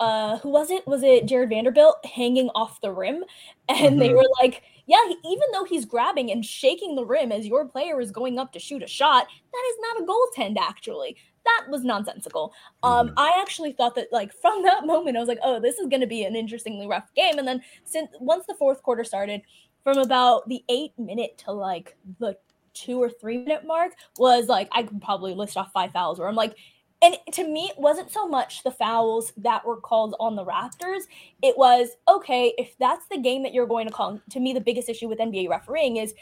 uh who was it? Was it Jarred Vanderbilt hanging off the rim? And they Mhm. were like yeah he, even though he's grabbing and shaking the rim as your player is going up to shoot a shot that is not a goaltend actually. That was nonsensical. Um Mhm. i actually thought that like from that moment i was like oh this is going to be an interestingly rough game. And then since once the fourth quarter started from about the eight minute to like the two or three minute mark was like i could probably list off five fouls where i'm like and to me it wasn't so much the fouls that were called on the raptors. It was okay if that's the game that you're going to call to me the biggest issue with nba refereeing is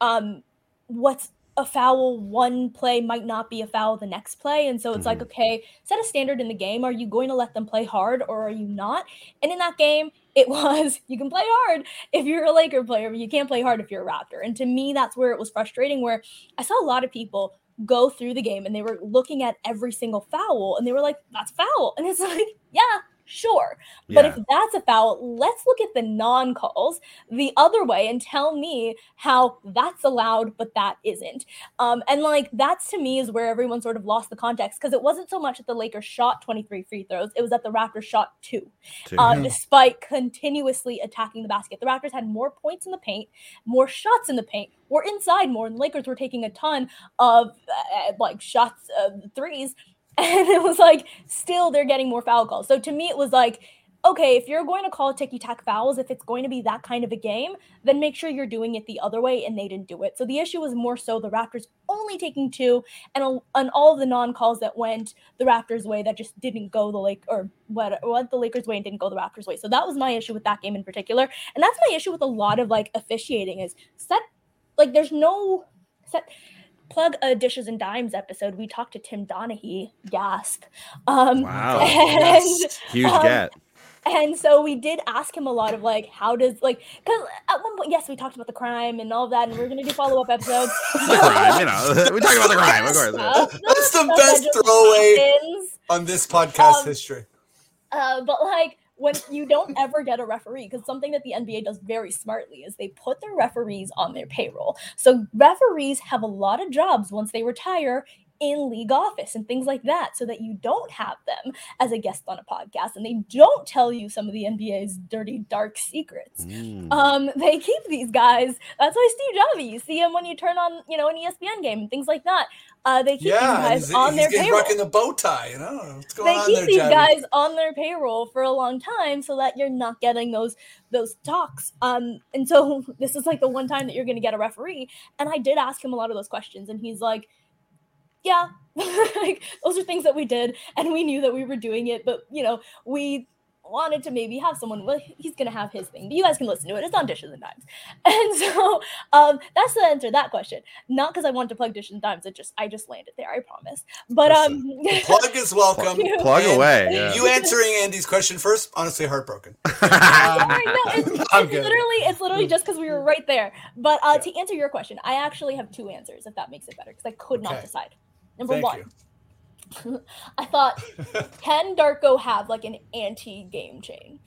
um what's a foul one play might not be a foul the next play. And so it's like Mhm. okay set a standard in the game. Are you going to let them play hard or are you not? And in that game it was you can play hard if you're a laker player but you can't play hard if you're a raptor. And to me that's where it was frustrating where i saw a lot of people go through the game and they were looking at every single foul and they were like that's foul. And it's like yeah sure but if that's a foul, let's look at the non calls the other way and tell me how that's allowed, but that isn't. Um, and like that's to me is where everyone sort of lost the context because it wasn't so much that the Lakers shot 23 free throws, it was that the Raptors shot two, Two. uh, Mhm. despite continuously attacking the basket. The Raptors had more points in the paint, more shots in the paint, were inside more, and the Lakers were taking a ton of uh, like shots, uh, threes and it was like still they're getting more foul calls. So to me, it was like, okay, if you're going to call ticky tack fouls, if it's going to be that kind of a game, then make sure you're doing it the other way, and they didn't do it. So the issue was more so the Raptors only taking two, and and all the non calls that went the Raptors' way that just didn't go the Lake or what what the Lakers' way and didn't go the Raptors' way. So that was my issue with that game in particular, and that's my issue with a lot of like officiating is set like there's no set plug a dishes and dimes episode we talked to tim donaghy gasp um Wow. and Yes. Huge um, get. And so we did ask him a lot of like, how does like, because at one point, yes, we talked about the crime and all of that, and we're gonna do follow up episodes. the crime, you know. we talk about the crime, of course. yeah. That's the stuff that best throwaway happens. on this podcast Um, history. Uh, but like when you don't ever get a referee, because something that the NBA does very smartly is they put their referees on their payroll. So referees have a lot of jobs once they retire in league office and things like that, so that you don't have them as a guest on a podcast and they don't tell you some of the NBA's dirty, dark secrets. Mm. Um, they keep these guys. That's why Steve Javie, you see him when you turn on, you know, an ESPN game and things like that. Uh, they keep Yeah, these guys on he's, their he's payroll rocking the bow tie. You know what's going on? they on keep there, these Javie? guys on their payroll for a long time so that you're not getting those those talks um and so this is like the one time that you're going to get a referee and i did ask him a lot of those questions and he's like yeah like those are things that we did and we knew that we were doing it but you know we wanted to maybe have someone well he's gonna have his thing but you guys can listen to it it's on dishes and dimes and so um that's the answer to that question not because i wanted to plug dishes and dimes it just i just landed there i promise but um The plug is welcome. Plug- Plug And away. Yeah. You answering Andy's question first, honestly heartbroken. Sorry, no, it's, I'm it's literally it's literally just because we were right there. But uh, to answer your question, I actually have two answers, if that makes it better, because I could not decide. Number Thank one, you. I thought, can Darko have like an anti-game chain?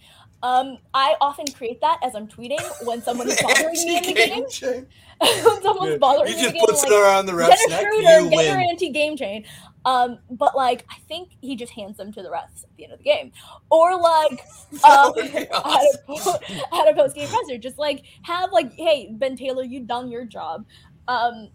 Um, I often create that as I'm tweeting when someone is bothering me in the chain. when someone's Yeah. bothering He me in just puts it like, around the get ref's a neck. shooter, You get your win. anti-game chain. Um, but like I think he just hands them to the refs at the end of the game, or like um, be at a, a post game presser, just like have like, hey Ben Taylor, you done your job. Um,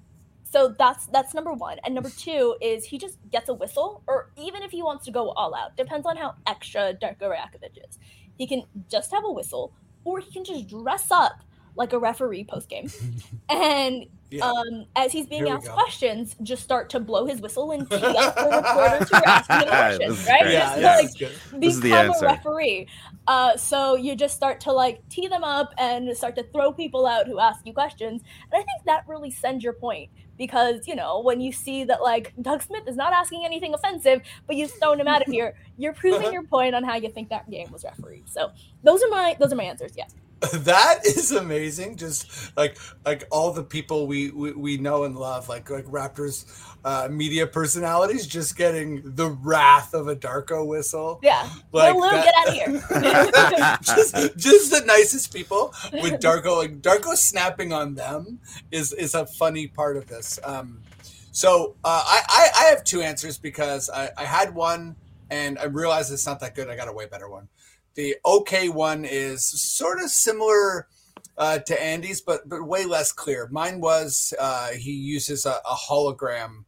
so that's that's number one, and number two is he just gets a whistle, or even if he wants to go all out, depends on how extra Darko Rajakovic is. He can just have a whistle, or he can just dress up like a referee post game, and Yeah. um, as he's being Here asked questions, just start to blow his whistle and tee up the reporters who are asking him questions, right? great. yeah, yeah, like it's good. This is the become a referee. Uh, so you just start to like tee them up and start to throw people out who ask you questions, and I think that really sends your point because you know when you see that like Doug Smith is not asking anything offensive, but you've thrown him out of here, you're proving uh-huh. your point on how you think that game was refereed. So those are my those are my answers. Yeah. that is amazing just like like all the people we we, we know and love like like raptors uh media personalities just getting the wrath of a darko whistle Yeah. Like Lou, get out of here. just just the nicest people with darko like darko snapping on them is is a funny part of this um so uh i i, I have two answers because i i had one and i realized it's not that good i got a way better one the okay one is sort of similar uh, to Andy's, but but way less clear. Mine was uh, he uses a, a hologram,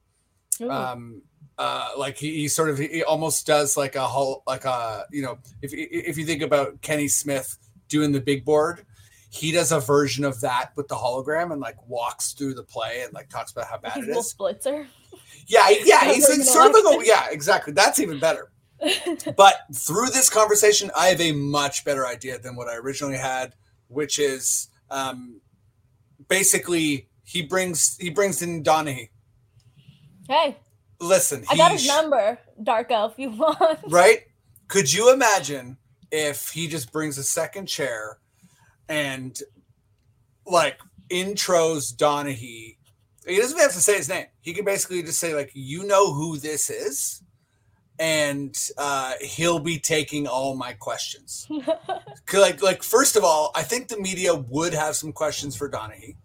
Ooh. um, uh, like he, he sort of he almost does like a hol like a you know if if you think about Kenny Smith doing the big board, he does a version of that with the hologram and like walks through the play and like talks about how bad He's it is. Splitzer. Yeah, yeah, he's like sort of like a, yeah, exactly. That's even better. but through this conversation, I have a much better idea than what I originally had, which is um, basically he brings he brings in Donaghy. hey, Listen, I got his number, Darko, if you want. right? Could you imagine if he just brings a second chair and like intros Donaghy? He doesn't have to say his name. He can basically just say like, "You know who this is," and uh, he'll be taking all my questions. Like, like first of all, I think the media would have some questions for Donaghy.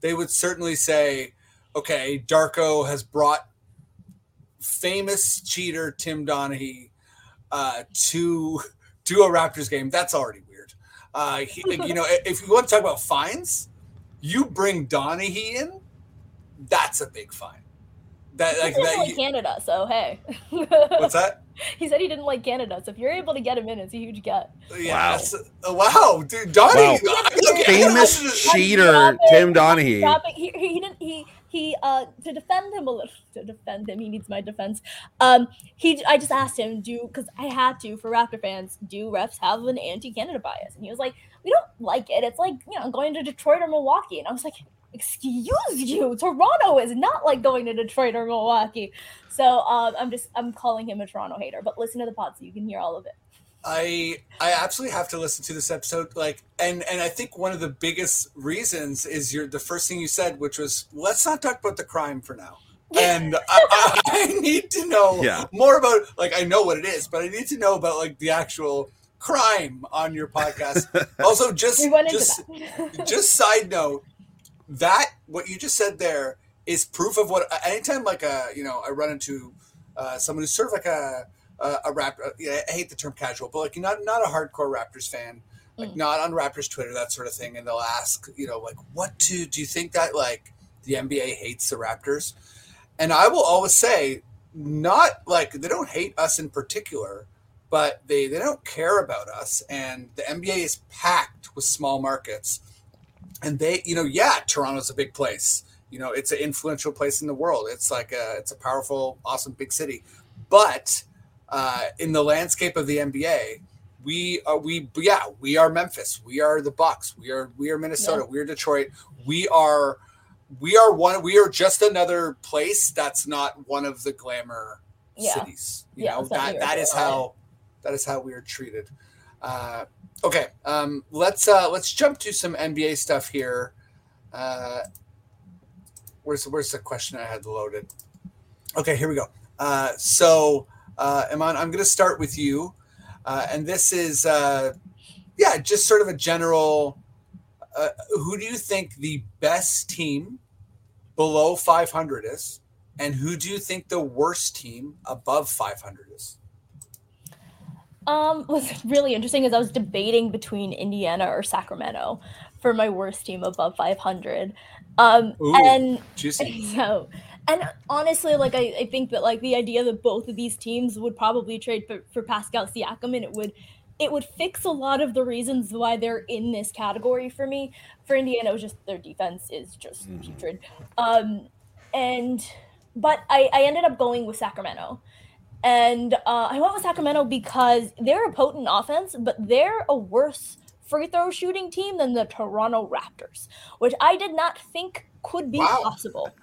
They would certainly say, "Okay, Darko has brought famous cheater Tim Donaghy uh, to to a Raptors game. That's already weird. Uh, he, you know, if you want to talk about fines, you bring Donaghy in. That's a big fine. That like he didn't that. like you- Canada, so hey. what's that? He said he didn't like Canada, so if you're able to get him in, it's a huge get. Yeah, Wow. uh, wow, dude, Donaghy. Wow. I- look, I- Famous I- cheater Tim Donaghy. He, he, he didn't he he uh to defend him a little to defend him he needs my defense um he i just asked him do because i had to for raptor fans do refs have an anti-canada bias and he was like we don't like it it's like you know going to detroit or milwaukee and i was like excuse you toronto is not like going to detroit or milwaukee so um i'm just i'm calling him a toronto hater but listen to the pod so you can hear all of it I I absolutely have to listen to this episode. Like, and and I think one of the biggest reasons is your the first thing you said, which was let's not talk about the crime for now. And I, I need to know Yeah. more about like I know what it is, but I need to know about like the actual crime on your podcast. also, just we went into just that. just side note that what you just said there is proof of what anytime like a you know i run into uh, someone who's sort of like a a, a rap uh, yeah, i hate the term casual but like not not a hardcore raptors fan like Mm. not on raptors twitter that sort of thing and they'll ask you know like what do do you think that like the nba hates the raptors and i will always say not like they don't hate us in particular but they they don't care about us and the nba is packed with small markets and they you know yeah toronto's a big place. You know it's an influential place in the world. It's like a it's a powerful awesome big city. But uh, in the landscape of the nba we are we yeah we are memphis. We are the bucks. We are we are minnesota. We are detroit. We are we are one we are just another place that's not one of the glamour Yeah. cities. You Yeah, know that that is how that is how we are treated. Uh, okay um, let's uh, let's jump to some nba stuff here. Uh, where's where's the question i had loaded? Okay here we go. Uh, so uh, Imman, i'm going to start with you. Uh, and this is uh, yeah just sort of a general uh, who do you think the best team below 500 is? And who do you think the worst team above 500 is Um, what's really interesting is I was debating between Indiana or Sacramento for my worst team above 500. Um, Ooh. and juicy so, and honestly, like I, I think that like the idea that both of these teams would probably trade for, for Pascal Siakam and it would it would fix a lot of the reasons why they're in this category for me. For Indiana, it was just their defense is just Mhm. putrid. Um, and but I, I ended up going with Sacramento. And uh, I went with Sacramento because they're a potent offense, but they're a worse free throw shooting team than the Toronto Raptors, which I did not think could be Wow. possible.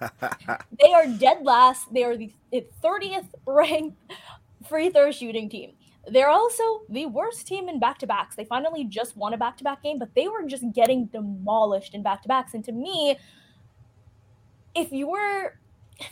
They are dead last. They are the 30th ranked free throw shooting team. They're also the worst team in back to backs. They finally just won a back to back game, but they were just getting demolished in back to backs. And to me, if you were,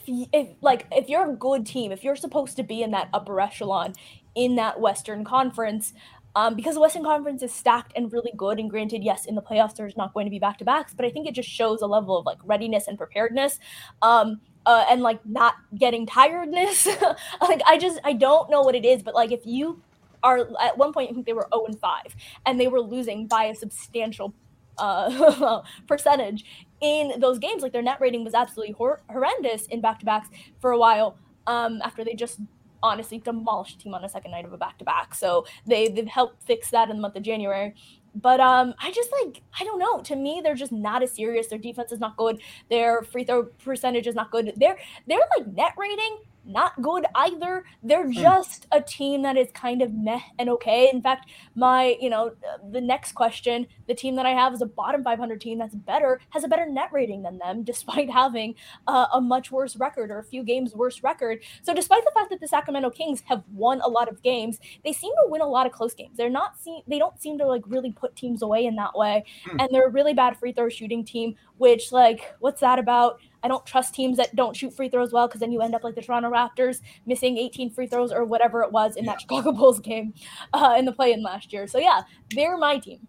if, if like, if you're a good team, if you're supposed to be in that upper echelon in that Western Conference, um, because the Western Conference is stacked and really good. And granted, yes, in the playoffs there's not going to be back to backs, but I think it just shows a level of like readiness and preparedness. Um, uh, and like not getting tiredness. like I just I don't know what it is, but like if you are at one point I think they were 0 and 5 and they were losing by a substantial uh, percentage in those games. Like their net rating was absolutely hor- horrendous in back to backs for a while. Um, after they just honestly demolished a team on a second night of a back to back, so they they've helped fix that in the month of January. But um, I just like I don't know. To me, they're just not as serious. Their defense is not good. Their free throw percentage is not good. Their their like net rating not good either. They're just a team that is kind of meh and okay. In fact, my you know the next question, the team that I have is a bottom 500 team that's better, has a better net rating than them, despite having uh, a much worse record or a few games worse record. So despite the fact that the Sacramento Kings have won a lot of games, they seem to win a lot of close games. They're not seem they don't seem to like really put teams away in that way, Hmm. and they're a really bad free throw shooting team. Which like what's that about? I don't trust teams that don't shoot free throws well because then you end up like the Toronto Raptors missing 18 free throws or whatever it was in that Chicago Bulls game uh, in the play-in last year. So yeah, they're my team.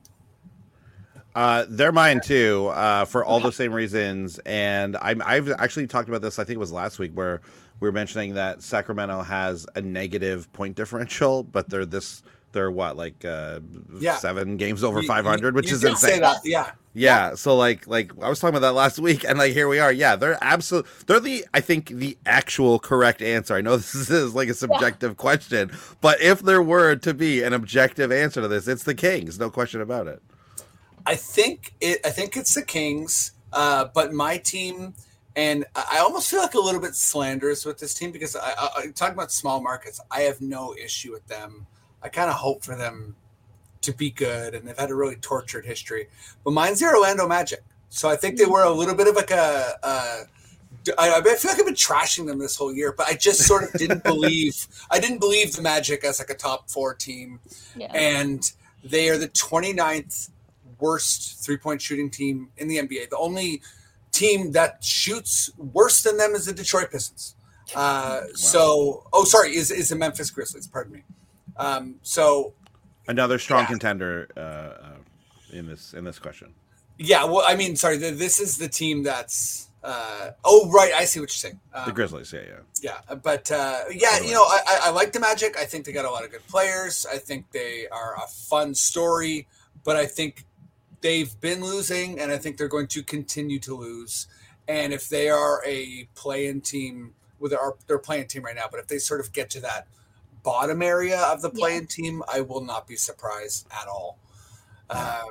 Uh, they're mine too, uh, for all the same reasons. And I'm, I've actually talked about this. I think it was last week where we were mentioning that Sacramento has a negative point differential, but they're this. They're what like uh, Yeah. seven games over 500, which you is insane. yeah Yeah, so like like I was talking about that last week, and like here we are. Yeah, they're absolute. They're the I think the actual correct answer. I know this is like a subjective question, but if there were to be an objective answer to this, it's the Kings, no question about it. I think it. I think it's the Kings. Uh, but my team, and I I almost feel like a little bit slanderous with this team because I, I, I talking about small markets. I have no issue with them. I kind of hope for them to be good, and they've had a really tortured history. But mine's the Orlando Magic. So I think they were a little bit of like a, a I, I feel like I've been trashing them this whole year, but I just sort of didn't believe I didn't believe the Magic as like a top four team, Yeah. and they are the 29th worst three point shooting team in the NBA. The only team that shoots worse than them is the Detroit Pistons. Uh, So, oh, sorry, is is the Memphis Grizzlies? Pardon me. Um, so Another strong Yeah. contender uh, uh, in this in this question. yeah, well, I mean, sorry, th- this is the team that's. Uh, oh, right, I see what you're saying. The Um, Grizzlies, yeah, yeah. Yeah, but uh, yeah, you know, I, I, like the Magic. I think they got a lot of good players. I think they are a fun story, but I think they've been losing, and I think they're going to continue to lose. And if they are a play-in team, with their they're playing team right now, but if they sort of get to that bottom area of the Yeah. play-in team, I will not be surprised at all. Uh,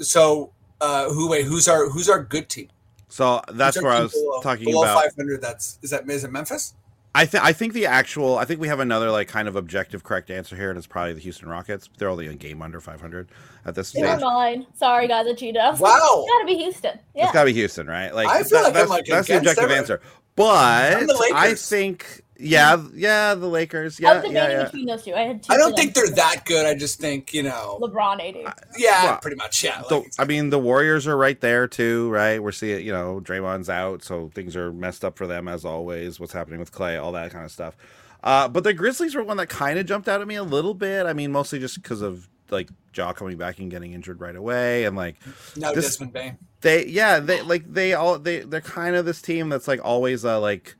so, uh, who wait? Who's our who's our good team? So that's Who's where I was below- talking below about. 500. That's is that is it Memphis? I think I think the actual I think we have another like kind of objective correct answer here, and it's probably the Houston Rockets. They're only a game under 500 at this stage. Never mind. Sorry, guys, I cheated. I Wow. it's gotta be Houston. Yeah. It's got to be Houston, right? Like I feel like I'm, that's, like, that's the objective everyone. answer. But I'm the I Lakers. think, yeah, yeah, the Lakers, I yeah, was debating yeah. between those two. I had two. I don't think they're that good. I just think you know. LeBron AD. Yeah, Well, pretty much. Yeah. The, like- I mean, the Warriors are right there too, right? We're seeing, you know, Draymond's out, so things are messed up for them as always. What's happening with Clay, all that kind of stuff. Uh, but the Grizzlies were one that kind of jumped out at me a little bit. I mean, mostly just because of like Ja coming back and getting injured right away, and like no, this- Desmond Bane. they, yeah, they like they all they they're kind of this team that's like always uh like.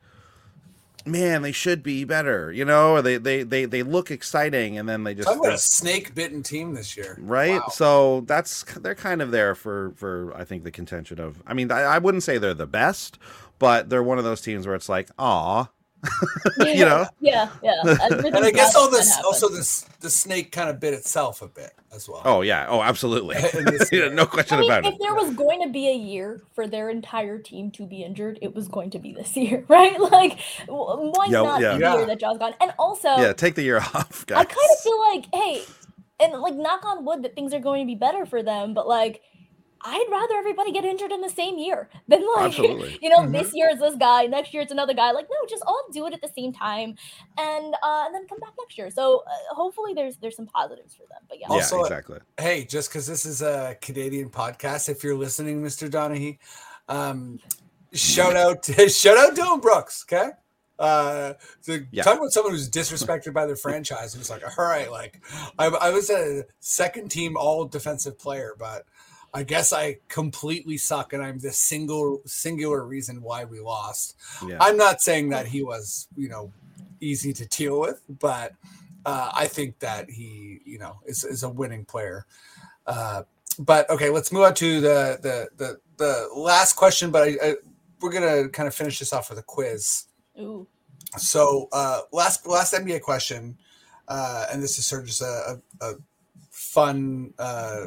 Man, they should be better, you know. Or they they they they look exciting, and then they just Talk about a snake-bitten team this year, right Wow. so that's they're kind of there for for i think the contention of i mean i, I wouldn't say they're the best but they're one of those teams where it's like aw you know Yeah, yeah. And I guess all this also this the snake kind of bit itself a bit as well. oh yeah oh absolutely In this no question I mean, about if it If there was going to be a year for their entire team to be injured, it was going to be this year, right? Like, w- why Yeah, not yeah. the Yeah. year that Ja's gone? And also, yeah take the year off guys I kind of feel like, hey, and like, knock on wood that things are going to be better for them, but like, I'd rather everybody get injured in the same year than like, Absolutely. you know, Mhm. this year is this guy, next year it's another guy. Like, no, just all do it at the same time, and uh, and then come back next year. So uh, hopefully, there's there's some positives for them. But yeah, yeah exactly Hey, just because this is a Canadian podcast, if you're listening, Mr. Donaghy, um, shout out shout out Dillon Brooks. Okay. Uh, to Yeah. talk about someone who's disrespected by their franchise, who's like, all right, like I, I was a second team all defensive player, but I guess I completely suck, and I'm the single singular reason why we lost. yeah I'm not saying that he was, you know, easy to deal with, but uh, I think that he, you know, is, is a winning player. Uh, but okay, let's move on to the the the, the last question. But I, I, we're gonna kind of finish this off with a quiz. ooh, So uh, last last NBA question, uh, and this is sort of just a, a, a fun uh,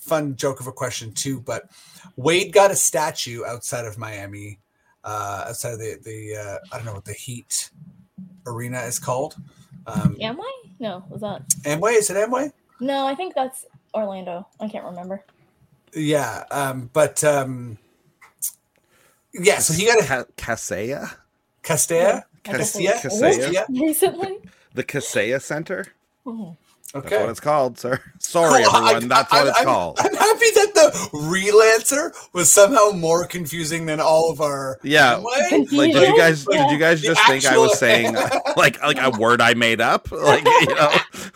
fun joke of a question too. But Wade got a statue outside of Miami, uh, outside of the the uh, I don't know what the Heat arena is called. Um, am I? No, was that? Amway is it Amway? No, I think that's Orlando. I can't remember. Yeah, um, but um, yeah. So he got a Ca- Kaseya Castella. I guess it Castilla? was Kaseya? Yeah. recently. the Kaseya Center Mhm. that's Okay. what it's called sir sorry Cool. I- everyone that's I- what it's I'm- called I'm happy that the real answer was somehow more confusing than all of our. Yeah. Amway. like did you guys Yeah. did you guys The just think I was saying like like a word I made up? Like you know,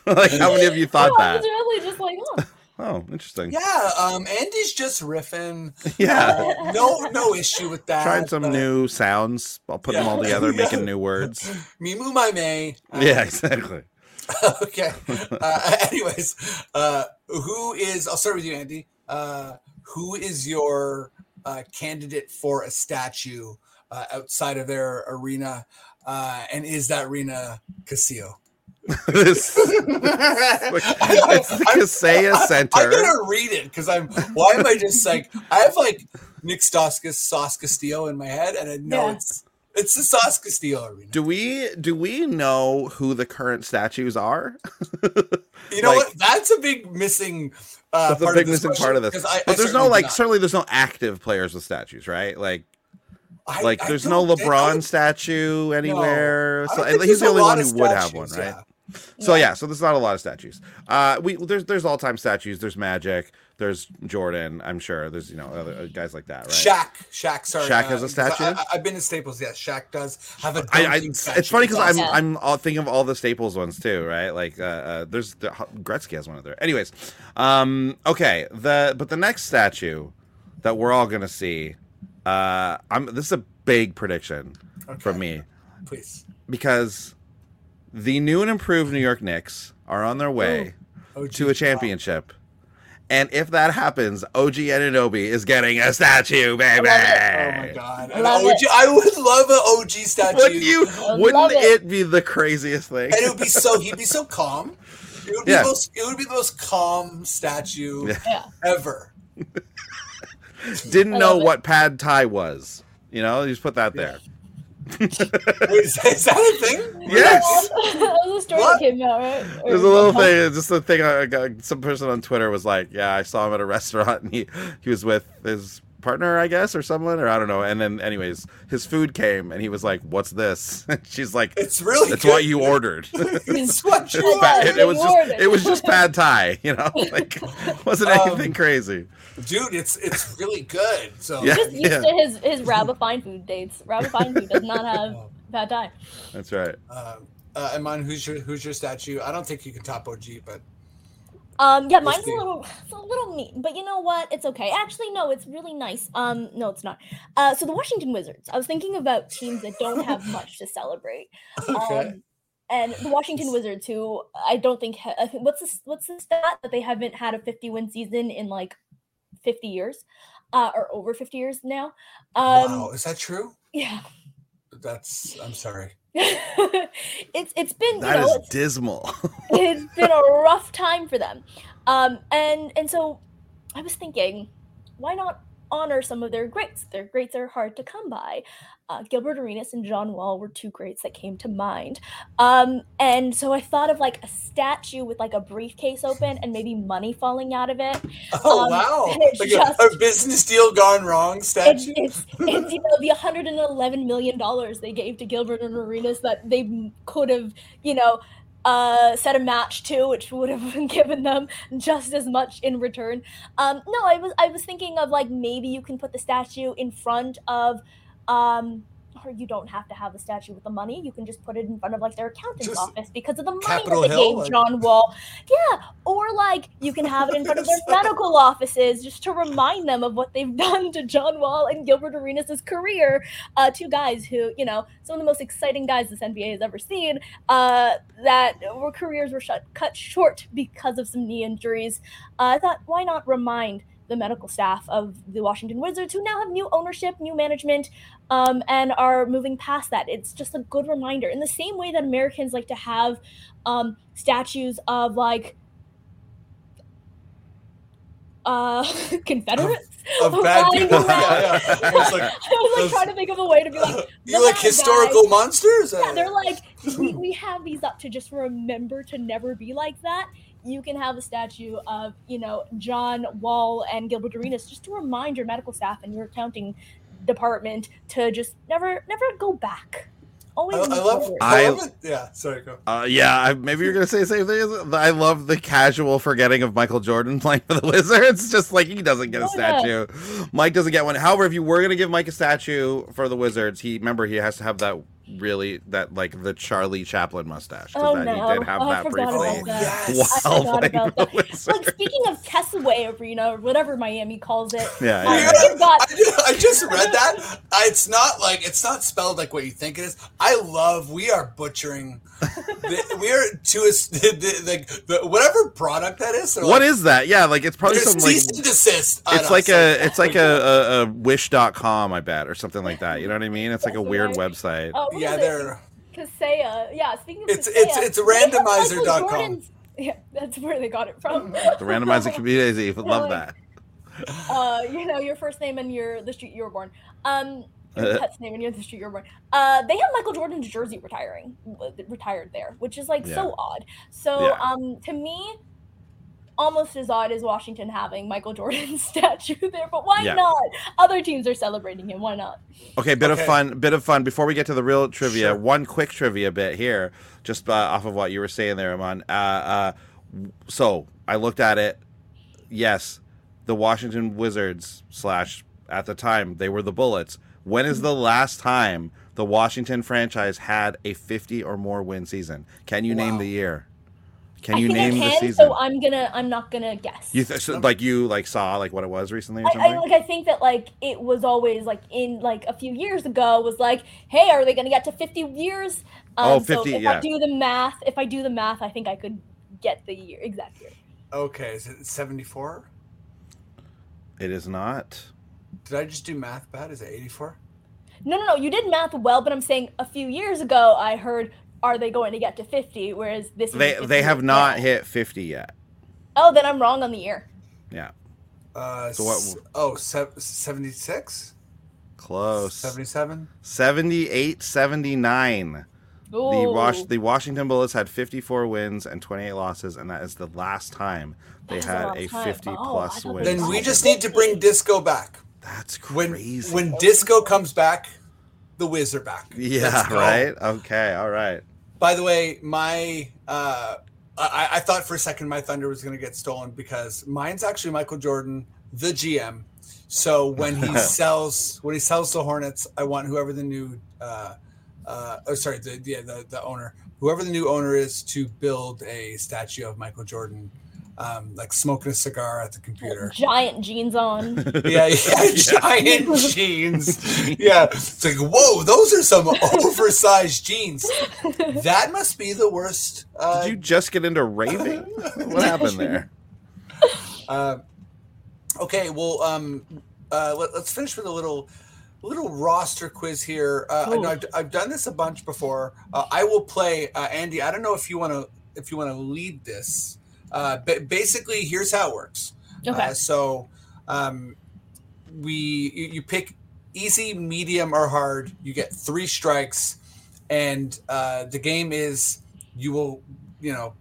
like how many of you thought no, that? really just like, oh, Oh, interesting. Yeah, um, Andy's just riffing. Yeah. Uh, no, no issue with that. Trying some but new sounds. I'll put them all together, Yeah. making new words. Mimu my may. Uh, Yeah, exactly. okay. Uh, anyways, uh, who is? I'll start with you, Andy. Uh, who is your uh, candidate for a statue uh, outside of their arena? Uh, and is that arena Casio? this, it's the Kaseya Center. I'm Center. gonna read it because I'm. Why am I just like I have like Nick Stauskas, Sauce Castillo in my head, and I know Yeah. it's it's the Sauce Castillo arena. Do we do we know who the current statues are? You know like- what? That's a big missing. Uh, That's a part big of this missing part of this. question, I- I but there's no like not. certainly there's no active players with statues, right? Like I- Like, I there's no LeBron would- statue anywhere. I so he's the only one who would have one, right? yeah. So yeah, so there's not a lot of statues. Uh, we there's there's all time statues. There's Magic. There's Jordan. I'm sure there's you know other uh, guys like that, right? Shaq, Shaq, sorry. Shaq has a 'cause I- statue? I, have been to Staples. Yes, Shaq does have a. I, I, dunking it's funny because I'm. I'm all thinking of all the Staples ones too, right? Like uh, uh there's the Gretzky has one of there. Anyways, um, okay. The but the next statue that we're all gonna see, uh, I'm this is a big prediction Okay, from me please. because the new and improved New York Knicks are on their way Oh, to a championship. And if that happens, OG Anunoby is getting a statue, baby. Oh my god! An Love OG, it. I would love an OG statue. Wouldn't you? Wouldn't it. it. be the craziest thing? And it would be so. He'd be so calm. It would be Yeah. the most. It would be the most calm statue Yeah. Yeah. ever. Didn't know love it. what pad thai was. You know, you just put that there. Wait, is, that- is that a thing? Yes. that was a story What? that came out, right? Or- There's a little thing, just a thing. I got, some person on Twitter was like, "Yeah, I saw him at a restaurant, and he he was with his partner, I guess, or someone, or I don't know." And then, anyways, his food came, and he was like, "What's this?" She's like, It's really. "It's good. what you ordered." it's what you ordered. it, it was just it was just pad thai, you know, like wasn't Um, anything crazy. dude. It's it's really good. So Yeah. Just used to his his Rabba Fine Food dates. Rabba Fine Food does not have pad thai. That's right. Um, uh, Imman, who's your who's your statue? I don't think you can top OG, but Um, yeah, mine's a little, it's a little mean, but you know what? It's okay. Actually, no, it's really nice. Um, no, it's not. Uh, so the Washington Wizards. I was thinking about teams that don't have much to celebrate. okay. Um, and the Washington Wizards, who I don't think, ha- I think what's the what's the stat that they haven't had a 50 win season in like 50 years, uh, or over 50 years now. Um, wow, is that true? yeah. That's. I'm sorry. it's it's been That you know is it's, dismal. it's been a rough time for them. Um, and and so I was thinking, why not honor some of their greats? Their greats are hard to come by. Uh, Gilbert Arenas and John Wall were two greats that came to mind. Um, and so I thought of like a statue with like a briefcase open and maybe money falling out of it. Oh Um, wow! Like just- a, a business deal gone wrong statue. it's, it's you know the 111 million dollars they gave to Gilbert and Arenas that they could have you know uh, set a match to, which would have given them just as much in return. Um, no, I was I was thinking of like maybe you can put the statue in front of, um, or you don't have to have the statue with the money. You can just put it in front of like their accountant's Just office because of the money Capitol that they Hill, gave like- John Wall. Yeah, or like you can have it in front of their medical offices just to remind them of what they've done to John Wall and Gilbert Arenas' career. Uh, two guys who, you know, some of the most exciting guys this NBA has ever seen. Uh, that were careers were shut, cut short because of some knee injuries. Uh, I thought, why not remind the medical staff of the Washington Wizards, who now have new ownership, new management, um, and are moving past that. It's just a good reminder. In the same way that Americans like to have um, statues of like uh, Confederates of bad people. Yeah, yeah. It was like, I was like trying to think of a way to be like, you like historical guy. monsters? yeah, they're like, we, we have these up to just remember to never be like that. You can have a statue of, you know, John Wall and Gilbert Arenas just to remind your medical staff and your accounting department to just never, never go back. Always I move love. forward. I, I- love it. Yeah. Sorry. Go. Uh, yeah, I, maybe you're gonna say the same thing. As, I love the casual forgetting of Michael Jordan playing for the Wizards. Just like he doesn't get a Oh, yeah. statue, Mike doesn't get one. However, if you were gonna give Mike a statue for the Wizards, he remember he has to have that really that like the Charlie Chaplin mustache because Oh, that no. he did have Oh, that forgot briefly. about that. yes. I While playing the that. Wizards. Like speaking of Tessaway Arena, or whatever Miami calls it, Yeah, uh, yeah. you've got I just, I just read that. It's not like it's not spelled like what you think it is. I love. We are butchering. the, we are to us the, the, like the, whatever product that is. What is that? Yeah, like it's probably There's some like cease and desist. on it's like a it's like a, a, a wish.com i bet or something like that you know what i mean it's like a weird website oh, what yeah. They're Kaseya. Yeah, speaking of It's- Kaseya, it's- it's they have Michael randomizer.com. Yeah, that's where they got it from. the randomizing community would love that uh, you know, your first name and your the street you were born. Um, your Uh. pet's name and your the street you were born. Uh, they have Michael Jordan's jersey retiring, retired there, which is like so odd. So, Yeah. um, to me, almost as odd as Washington having Michael Jordan's statue there, but why Yeah. not? Other teams are celebrating him. Why not? Okay, bit Okay. of fun, bit of fun. Before we get to the real trivia, Sure. one quick trivia bit here, just uh, off of what you were saying there, Imman. Uh, uh, so I looked at it. Yes, the Washington Wizards slash at the time they were the Bullets. When is the last time the Washington franchise had a fifty or more win season? Can you name the year? Can I you think name I the season? so I'm gonna I'm not gonna guess. you th- so, like you like saw like what it was recently or I, something? I like I think that like it was always like in like a few years ago was like, hey, are they gonna get to 50 years? Um, Oh, so if yeah. I do the math, if I do the math, I think I could get the year exact year. Okay, is it 74? it is not. Did I just do math bad? Is it 84? No, no, no, you did math well, but I'm saying a few years ago I heard, are they going to get to 50? Whereas this They 50 they have not now. hit fifty yet. Oh, then I'm wrong on the year. Yeah, Uh, So what- s- oh, 76? close. 77? 78 79. The, Wash, the Washington Bullets had 54 wins and 28 losses, and that is the last time they That is had long a 50 oh, plus win. Then we just need to bring disco back. That's When crazy. when disco comes back, the Wiz are back. yeah, right? Okay, all right. By the way, my uh, I, I thought for a second my thunder was going to get stolen because mine's actually Michael Jordan, the GM. So when he sells when he sells the Hornets, I want whoever the new uh, uh, oh sorry the, the the the owner whoever the new owner is to build a statue of Michael Jordan, um, like smoking a cigar at the computer. Giant jeans on. Yeah, yeah, giant jeans. Yeah, it's like whoa, those are some oversized jeans. That must be the worst. Uh, Did you just get into raving? what happened there? uh, okay, well, um, uh, let, us finish with a little, little roster quiz here. Uh, I know I've, I've done this a bunch before. Uh, I will play uh, Andy. I don't know if you want to if you want to lead this. Uh, but basically, here's how it works. Okay. Uh, so um, we you, you pick easy, medium, or hard. You get three strikes, and uh, the game is you will you know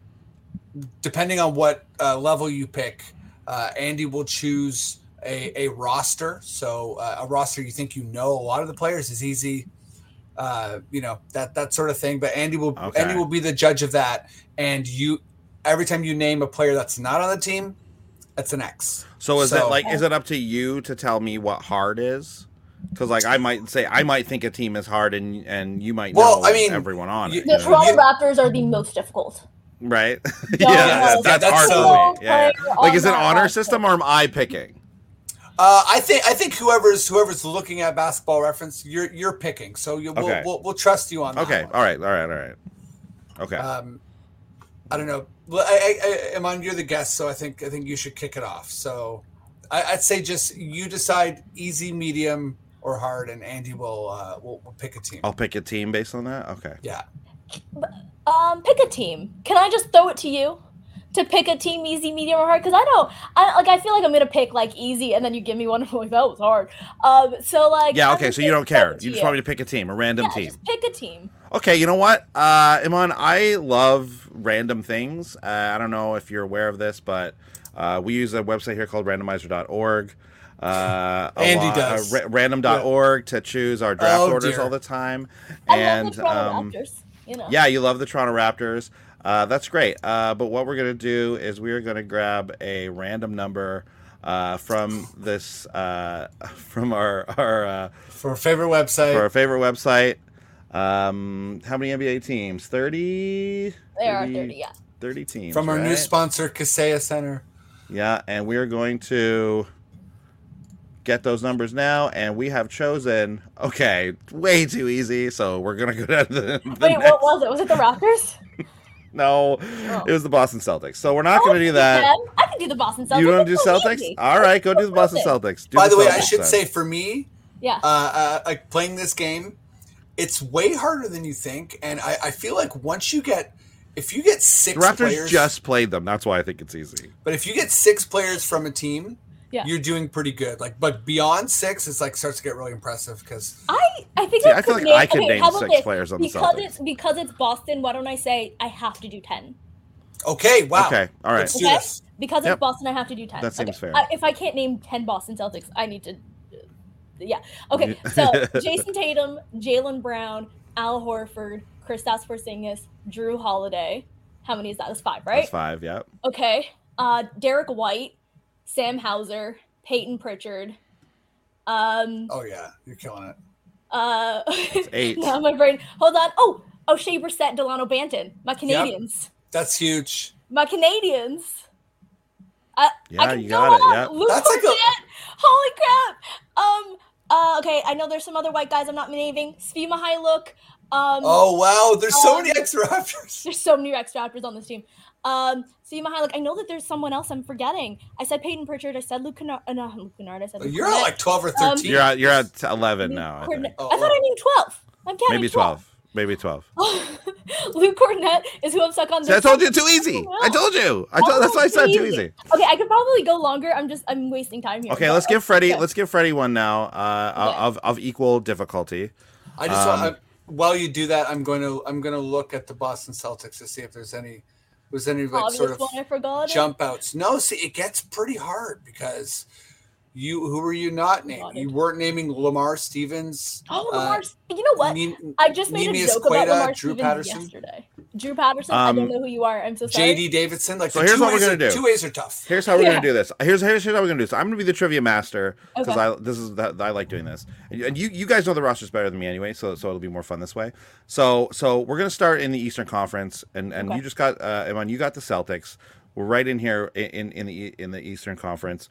depending on what uh, level you pick, uh, Andy will choose a, a roster. So uh, a roster you think you know a lot of the players is easy. Uh, you know that that sort of thing. But Andy will Okay. Andy will be the judge of that, and you every time you name a player that's not on the team, it's an X. So is So- it like is it up to you to tell me what hard is? Because like I might say I might think a team is hard and and you might Well, know I mean, everyone on you- it, The you? Toronto You- Raptors are the most difficult. right? Don't yeah, that's, that's That's hard so- for me. Yeah, yeah. Like is it honor system or am I picking? Uh, I think I think whoever's whoever's looking at basketball reference, you're you're picking. So you, we'll, Okay. we'll we'll trust you on that. Okay, one. all right, all right, all right. Okay. Um, I don't know. Well, I, I, I, Imman, you're the guest, so I think I think you should kick it off. So I, I'd say just you decide easy, medium, or hard, and Andy will uh, will, will pick a team. I'll pick a team based on that. Okay. Yeah. Um, pick a team. Can I just throw it to you to pick a team, easy, medium, or hard? Because I don't. I like. I feel like I'm gonna pick like easy, and then you give me one. I'm like that was hard. Um. So like. Yeah. Okay. So you don't care. You just want me to pick a team, a random yeah, team. Just pick a team. Okay. You know what, uh, Imman, I love random things. Uh, I don't know if you're aware of this, but uh, we use a website here called randomizer.org. Uh, Andy lot- does. Uh, ra- random.org to choose our draft Oh, orders dear. all the time. I and love the Toronto um, Raptors. You know. Yeah, you love the Toronto Raptors. Uh, that's great. Uh, but what we're going to do is we are going to grab a random number uh, from this uh, from our our uh, For our favorite website. for our favorite website. Um, how many NBA teams? Thirty. There are 30. Yeah. 30 teams. from our new sponsor, Kaseya Center. Yeah, and we are going to get those numbers now, and we have chosen. Okay, way too easy. So we're gonna go down to the, the Wait, next- what was it? Was it the Raptors? No, Oh. it was the Boston Celtics. So we're not going to do that. can. I can do the Boston Celtics. You want to do so Celtics? easy. All right, go do the Boston Celtics. Do By the way, I should then. say for me, Yeah. uh, uh, like playing this game, it's way harder than you think, and I, I feel like once you get, if you get the six Raptors players, just played them. That's why I think it's easy. but if you get six players from a team, Yeah. you're doing pretty good. Like, but beyond six, it's like starts to get really impressive because I I think See, I I feel could like I could okay, name six this? players on the because Celtics. it's because it's Boston. Why don't I say I have to do ten? okay, wow, Okay, all right. let's do Okay. this. Because Yep. it's Boston, I have to do 10. That seems Okay. fair. I, if I can't name 10 Boston Celtics, I need to. Yeah. Okay. So Jayson Tatum, Jaylen Brown, Al Horford, Kristaps Porzingis, Jrue Holiday. How many is that? That's five, right? That's five. Yep. Okay. Uh, Derrick White, Sam Hauser, Payton Pritchard. Um. Oh yeah, you're killing it. Uh. eight. now my brain. Hold on. Oh. Oshae Brissett, Delano Banton. My Canadians. That's huge. My Canadians. I, Yeah, I can you go got it, on. yep. Luke That's like a- Kornet. Holy crap. Um. Uh. Okay. I know there's some other white guys I'm not naming. Svi Mykhailiuk. Um. Oh wow, there's so Um, many X Raptors. There's so many X Raptors on this team. Um, Svi Mykhailiuk. I know that there's someone else I'm forgetting. I said Payton Pritchard. I said Luke Kennard. Uh, not Luke Kennard. I said Luke You're at like 12 or Um, 13. You're at you're at eleven Luke now. I think. Oh, I thought I named 12. I'm counting Maybe twelve. Maybe twelve. Luke Kornet is who I'm stuck on. See, I told you one- too easy. Oh, I told you. I told. That's why I said too easy. Okay, I could probably go longer. I'm just I'm wasting time here. Okay, but- let's give Freddie. okay. Let's give Freddie one now. Uh, Okay. of of equal difficulty. I just Um, want, I, while you do that, I'm going to I'm going to look at the Boston Celtics to see if there's any was any like obvious sort of one I forgot. it. jump outs. No, see, it gets pretty hard because you who were you not naming? Got. You weren't naming Lamar Stevens. Oh, uh, Lamar. you know what? Ne- I just made Neemias a joke about Queta, Lamar Drew Stevens Patterson? yesterday. Drew Peterson. I Um, don't know who you are. I'm so sorry. JD Davison. Like So here's two what we're gonna are- do. Two ways are tough. Here's how we're Yeah. gonna do this. Here's here's how we're gonna do this. I'm gonna be the trivia master because Okay. I this is that I like doing this. And you- and you you guys know the rosters better than me anyway, so so it'll be more fun this way. So so we're gonna start in the Eastern Conference, and and Okay. you just got uh, Imman, you got the Celtics. We're right in here in in, in the in the Eastern Conference.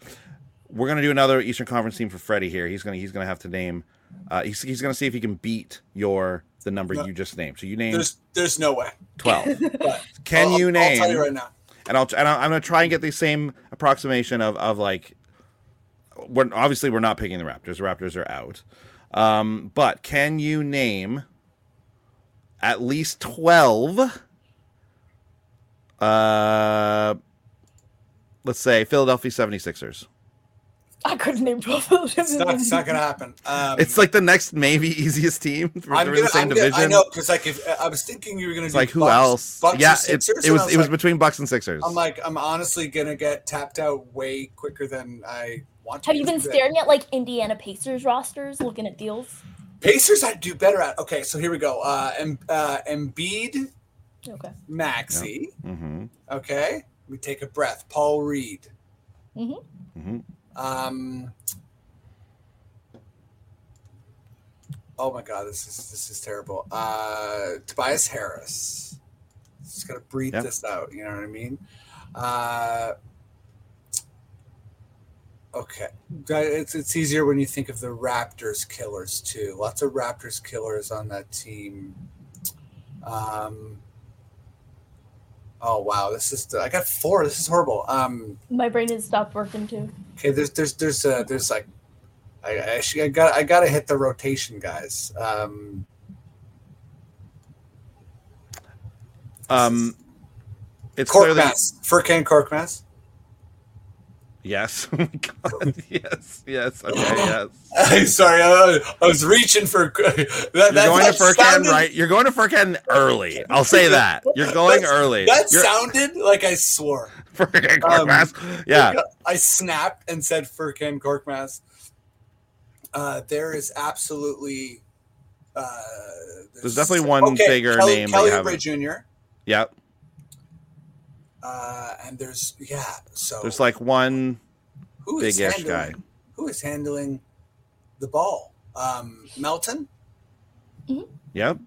We're gonna do another Eastern Conference team for Freddie here. He's gonna he's gonna have to name. Uh, he's, he's gonna see if he can beat your the number No. you just named. So you name. There's there's no way. twelve. Can I'll- you name? I'll tell you right now. and I'll and I'm gonna try and get the same approximation of of like. We're, obviously, we're not picking the Raptors. The Raptors are out. Um, but can you name at least twelve? Uh, let's say Philadelphia 76ers. I couldn't name twelve. It's not, it's not gonna happen. Um, It's like the next maybe easiest team. We're I'm in gonna, the same I'm gonna, division. I know because like if I was thinking you were gonna It's do like who Bucks- else? Bucks yeah, it, Sixers, it and was I it was like- between Bucks and Sixers. I'm like I'm honestly gonna get tapped out way quicker than I want to. Have you been Let's do that. staring at like Indiana Pacers rosters, looking at deals? Pacers? I'd do better at. Okay, so here we go. Uh, em, uh, Embiid, Okay. Maxey. hmm Okay, we take a breath. Paul Reed. hmm hmm Um. Oh my God, this is this is terrible. Uh, Tobias Harris. Just gotta breathe Yep. this out. You know what I mean? Uh, okay, it's it's easier when you think of the Raptors killers too. Lots of Raptors killers on that team. Um. Oh wow, this is I got four. This is horrible. Um. My brain has stopped working too. Okay, there's there's there's uh, there's like I I actually I got I got to hit the rotation guys. Um, Um, it's Korkmaz, Furkan Korkmaz. Yes. Oh God. yes, yes. Okay, yes. Sorry, I, I was reaching for that. You're going to Furkan, sounded- right? You're going to Furkan early. I'll say that. You're going That's- early. That You're, sounded like I swore. Furkan um, yeah. I snapped and said Furkan Korkmaz. Uh, there is absolutely. Uh, There's definitely one bigger Kelly, name Kelly haven't- Jr. Yep. Uh, and there's yeah. So There's like one who is big-ish handling- guy. Who is handling the ball? Um, Melton. Yep.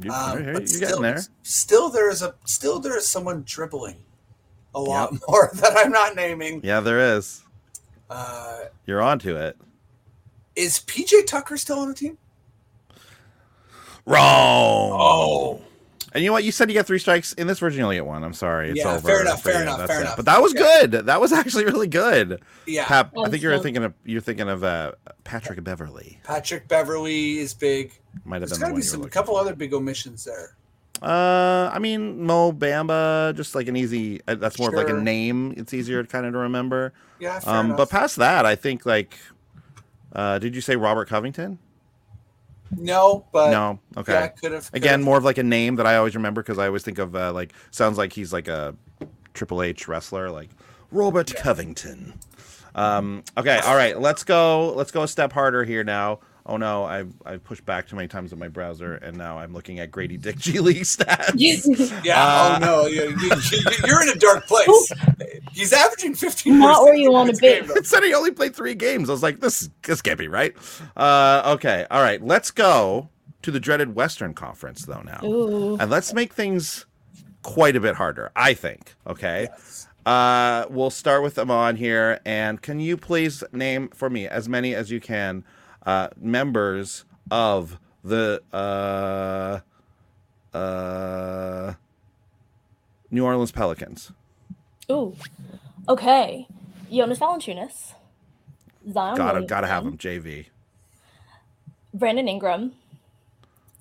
You, Um, you're, you're but getting still, there. Still, there is a still there is someone dribbling a lot more that I'm not naming. Yeah, there is. Uh, You're onto it. is PJ Tucker still on the team? Wrong. Oh. And you know what? You said you get three strikes. In this version, you only get one. I'm sorry. It's Yeah, over. fair enough, fair you. enough, fair it. enough. But that was Yeah. good. That was actually really good. Yeah, Pap, I think you're was thinking of you're thinking of uh, Patrick Beverley. Patrick Beverley is big. Might have There's been the got to be some a couple for. other big omissions there. Uh, I mean Mo Bamba, just like an easy. Uh, that's more of like a name. It's easier to kind of to remember. Yeah, fair Um, enough. but past that, I think like, uh, did you say Robert Covington? No, but no. Okay. yeah, could have Again, more of like a name that I always remember because I always think of uh, like sounds like he's like a Triple H wrestler, like Robert Covington. Um, okay, all right, let's go. Let's go a step harder here now. Oh no, I've, I've pushed back too many times in my browser, and now I'm looking at Grady Dick G League stats. Yeah. Uh, oh no, you, you, are in a dark place. He's averaging 15. Not where you wanna be. It said he only played three games. I was like, this this can't be right. Uh, okay, all right, let's go to the dreaded Western Conference though now, Ooh. and let's make things quite a bit harder. I think. Okay. Uh, we'll start with Imman here, and can you please name for me as many as you can uh, members of the uh, uh, New Orleans Pelicans? Ooh. Okay. Jonas Valanciunas. Zion Gotta Williamson, gotta have them. JV. Brandon Ingram.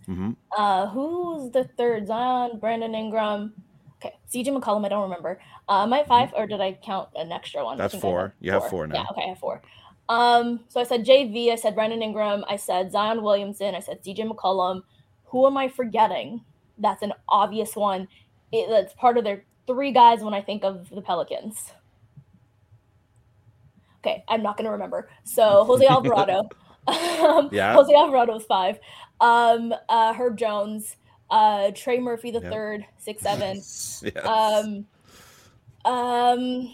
hmm Uh, who's the third? Zion, Brandon Ingram. Okay, CJ McCollum. I don't remember. Uh, am I at five or did I count an extra one? That's four. You have four now. Yeah. Okay, I have four. Um, so I said JV. I said Brandon Ingram. I said Zion Williamson. I said DJ McCollum. Who am I forgetting? That's an obvious one. It, that's part of their three guys when I think of the Pelicans. Okay, I'm not gonna remember. So Jose Alvarado. um, Yeah. Jose Alvarado was five. Um, uh, Herb Jones, uh, Trey Murphy the Yep. third, six seven. Yes. Um, um,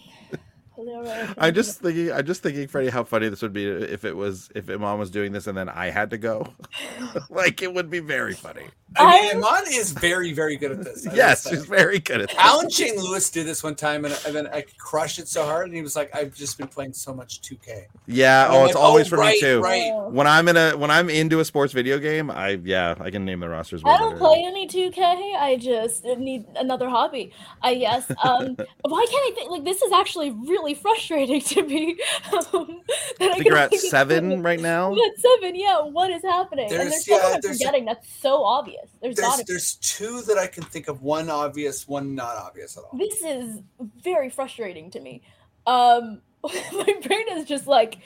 I'm just thinking. I'm just thinking, Freddie, how funny this would be if it was if Imman was doing this and then I had to go. like it would be very funny. I mean, I'm- Imman is very, very good at this. I yes, she's very good at that. Alan Shane Lewis did this one time, and, and then I crushed it so hard, and he was like, "I've just been playing so much 2K." Yeah. And Oh, I'm it's like, always "Oh, for right, me too. Right. Oh. When I'm in a when I'm into a sports video game, I yeah, I can name the rosters. I don't play any 2K. I just need another hobby. I guess. Um, why can't I think like this is actually really frustrating to me. Um, that I think you're at seven right now. I'm at seven. Yeah, what is happening? and There's- there's yeah, someone I'm there's- forgetting that's so obvious. There's, There's gotta there's two that I can think of. One obvious, one not obvious at all. this is very frustrating to me. Um, my brain is just like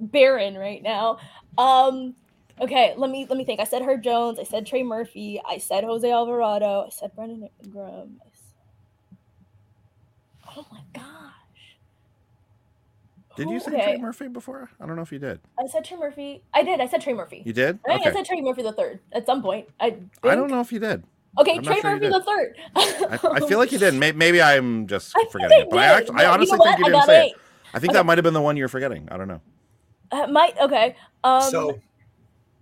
barren right now. Um, okay, let me let me think. I said Herb Jones. I said Trey Murphy. I said Jose Alvarado. I said Brendan Ingram. Oh my gosh. Did you say okay, Trey Murphy before? I don't know if you did. I said Trey Murphy. I did. I said Trey Murphy. You did? I Okay. I said Trey Murphy the third at some point. I I don't know if you did. Okay, I'm Trey sure Murphy the third. I, I feel like you did. May- Maybe I'm just I forgetting it. But I, actually, No, I you honestly know think you didn't got say eight. it. I think Okay. that might have been the one you're forgetting. I don't know. Uh, might okay. Um, so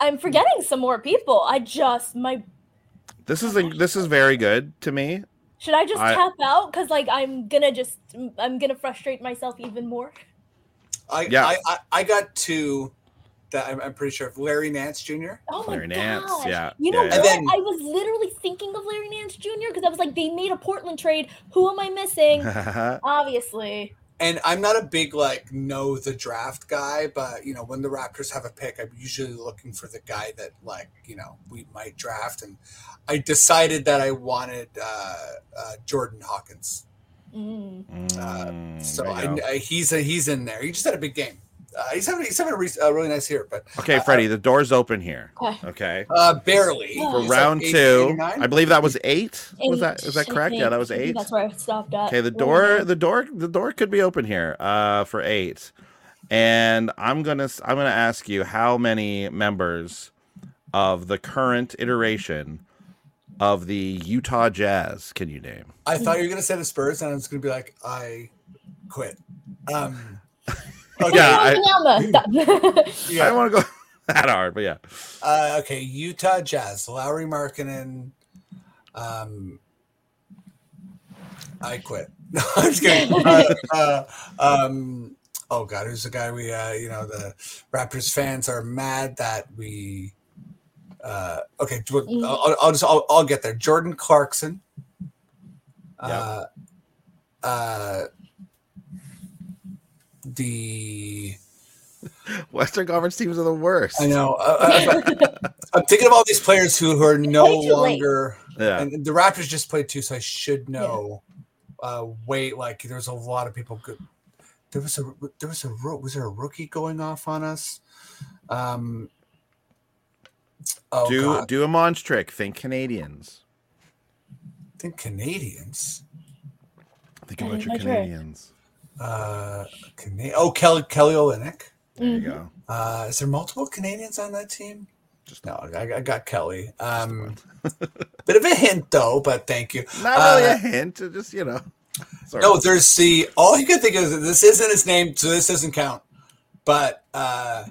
I'm forgetting some more people. I just my This is this is very good to me. should I just I- tap out because like I'm gonna just I'm gonna frustrate myself even more. I, Yeah. I, I I got two that I'm, I'm pretty sure of Larry Nance Jr. Oh my Larry Nance, gosh. yeah, You know yeah, what? yeah. And then- I was literally thinking of Larry Nance Jr. because I was like, they made a Portland trade. Who am I missing? Obviously. And I'm not a big like know the draft guy, but you know when the Raptors have a pick, I'm usually looking for the guy that like you know we might draft. And I decided that I wanted uh, uh, Jordan Hawkins. Mm. So I. I, he's a, he's in there. He just had a big game. Uh, he's having he's having a, re- a really nice year, but okay, Freddie, the door's open here. Okay. Okay. uh, barely For For He's like round eight- two, I believe that was eight. Was that is that correct? Yeah, that was eight. That's where I stopped at. Okay, the door, Nance. the door, the door could be open here uh, for eight, and I'm gonna, I'm gonna ask you how many members of the current iteration of the Utah Jazz can you name? I thought you were gonna say the Spurs, and I was gonna be like, I quit. Um, okay, Yeah, I- Wembanyama. I don't want to go that hard, but yeah. Uh, okay, Utah Jazz, Lauri Markkanen. Um, I quit. No, I'm just kidding. Uh, uh, um, oh God, who's the guy we? Uh, you know, the Raptors fans are mad that we. Uh, okay, I'll, I'll- I'll just I'll, I'll get there. Jordan Clarkson. Uh, uh, the Western Conference teams are the worst. I know. Uh, uh, I'm thinking of all these players who, who are no way too late. longer. Yeah. And the Raptors just played too, so I should know. Uh, wait, like there's a lot of people good. There was a there was a was there a rookie going off on us? Um. Oh do God, do a Monch trick. Think Canadians. Think Canadians. Think about your my trick. Canadians. Uh, Cana- oh, Kelly Kelly Olynyk. There you go. Uh, is there multiple Canadians on that team? Just No, I, I got Kelly. Um, bit of a hint though, but thank you. Not really Uh, a hint. Just you know. Sorry. No, there's the all you can think of is this isn't his name, so this doesn't count. But uh,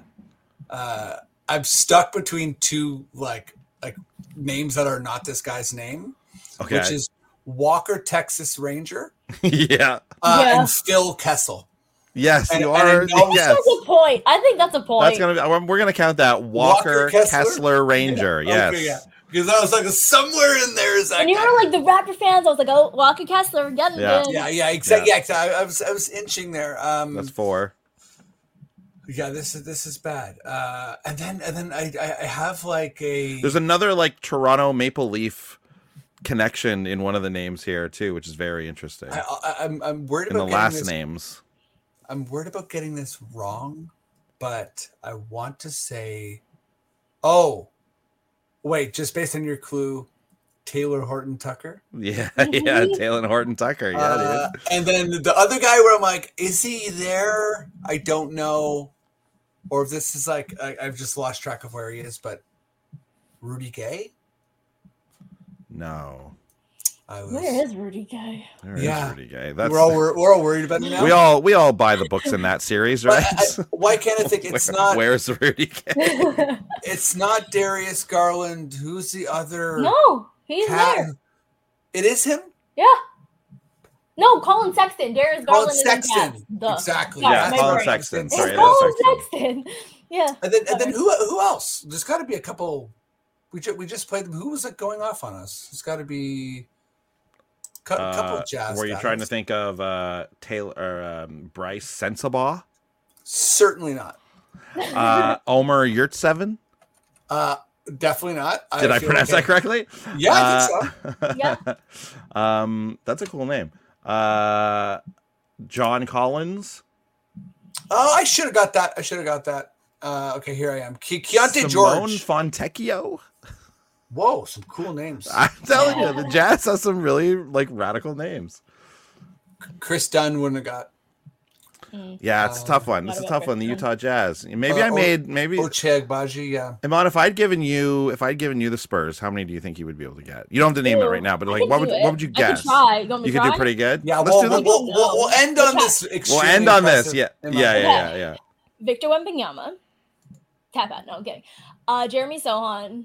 uh, I'm stuck between two like like names that are not this guy's name, okay. which is Walker Texas Ranger yeah. uh, Yeah. and Phil Kessel. Yes, And- you and I are. know- Yes. That's a point. I think that's a point. That's gonna be. we're- We're gonna count that Walker, Walker Kessler? Kessler? Ranger. Yes. Okay, yeah. Because I was like, somewhere in there is that. When you guy. were like the Raptor fans, I was like, oh, Walker Kessler, we're getting Yeah. it. yeah, yeah, exactly. Yeah. Yeah, exactly. I, I was, I was inching there. Um, That's four. Yeah, this is this is bad. Uh, and then and then I I, have like a There's another like Toronto Maple Leaf connection in one of the names here too, which is very interesting. I, I, I'm I'm worried in the about getting last this, names. I'm worried about getting this wrong, but I want to say, oh, wait, just based on your clue, Talen Horton Tucker. Yeah, yeah, Talen Horton Tucker. Yeah, Uh, and then the other guy where I'm like, is he there? I don't know, or if this is like I, I've just lost track of where he is. But Rudy Gay, No. I was. Where is Rudy Gay? There is Yeah. Rudy Gay. That's we're all wor- we're all worried about it now. we all we all buy the books in that series, right? I- why can't I think it's Where- not? Where's Rudy Gay? It's not Darius Garland. Who's the other? no, he's cat? there. It is him. Yeah. No, Collin Sexton. Darius Collin Garland is in Sexton. cast. Exactly. Sorry, Yeah, my Collin brain. Sexton. Sorry, It's Collin Sexton. Sexton. Yeah. And then and then who who else? There's got to be a couple. We just we just played them. Who was it going off on us? It's got to be a couple Uh, jazz. were you trying to think of uh, Taylor or um, Brice Sensabaugh? Certainly not. Uh, Omer Yurtseven? Uh, definitely not. Did I, feel pronounce okay. that correctly? Yeah, I think so. Uh, Yeah. um, that's a cool name. Uh, John Collins. Oh, I should have got that. I should have got that. Uh, okay, here I am. Ke- Keyonte Simone George. Fontecchio. Whoa, some cool names. I'm telling you, the Jazz has some really like radical names. Kris Dunn wouldn't have got. Yeah, it's a tough one. Not It's a tough one. The Utah Jazz. Maybe Uh, I O- made maybe. Ochai Agbaji, yeah. Imman, if I'd given you, if I'd given you the Spurs, how many do you think you would be able to get? You don't have to name it right now, but like, what would it. what would you I guess? can try. You, want me You to could do pretty good. Yeah, let's we'll, do the. we'll, we'll, we'll, we'll end on this. We'll end on this. Yeah, yeah, yeah, yeah, yeah. Victor Wembanyama. Tap out. No, I'm kidding. Uh, Jeremy Sohan.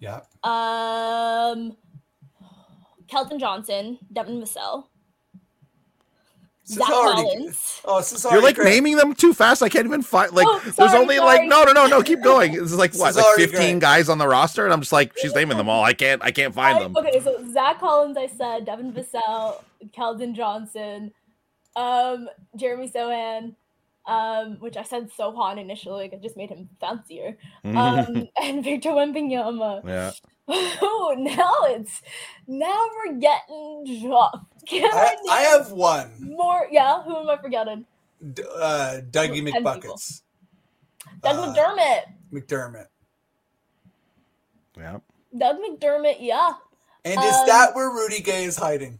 yeah. Um, Keldon Johnson. Devin Vassell. This Zach already- Collins. Oh, this is You're like great. naming them too fast. I can't even find like. Oh, there's only sorry. like no, no, no, no. Keep going. This is like This what, is like 15 great. guys on the roster, and I'm just like, she's naming them all. I can't, I can't find I- them. Okay, so Zach Collins, I said, Devin Vassell, Keldon Johnson, um, Jeremy Sohan, um, which I said Sohan initially, like I just made him fancier, um, and Victor Wembanyama. yeah. Oh, now it's now we're getting rough. Can I, I, I have one. more. Yeah, who am I forgetting? D- uh, Dougie McBuckets. Doug Uh, McDermott. McDermott. Yeah. Doug McDermott. Yeah. And is Um, that where Rudy Gay is hiding?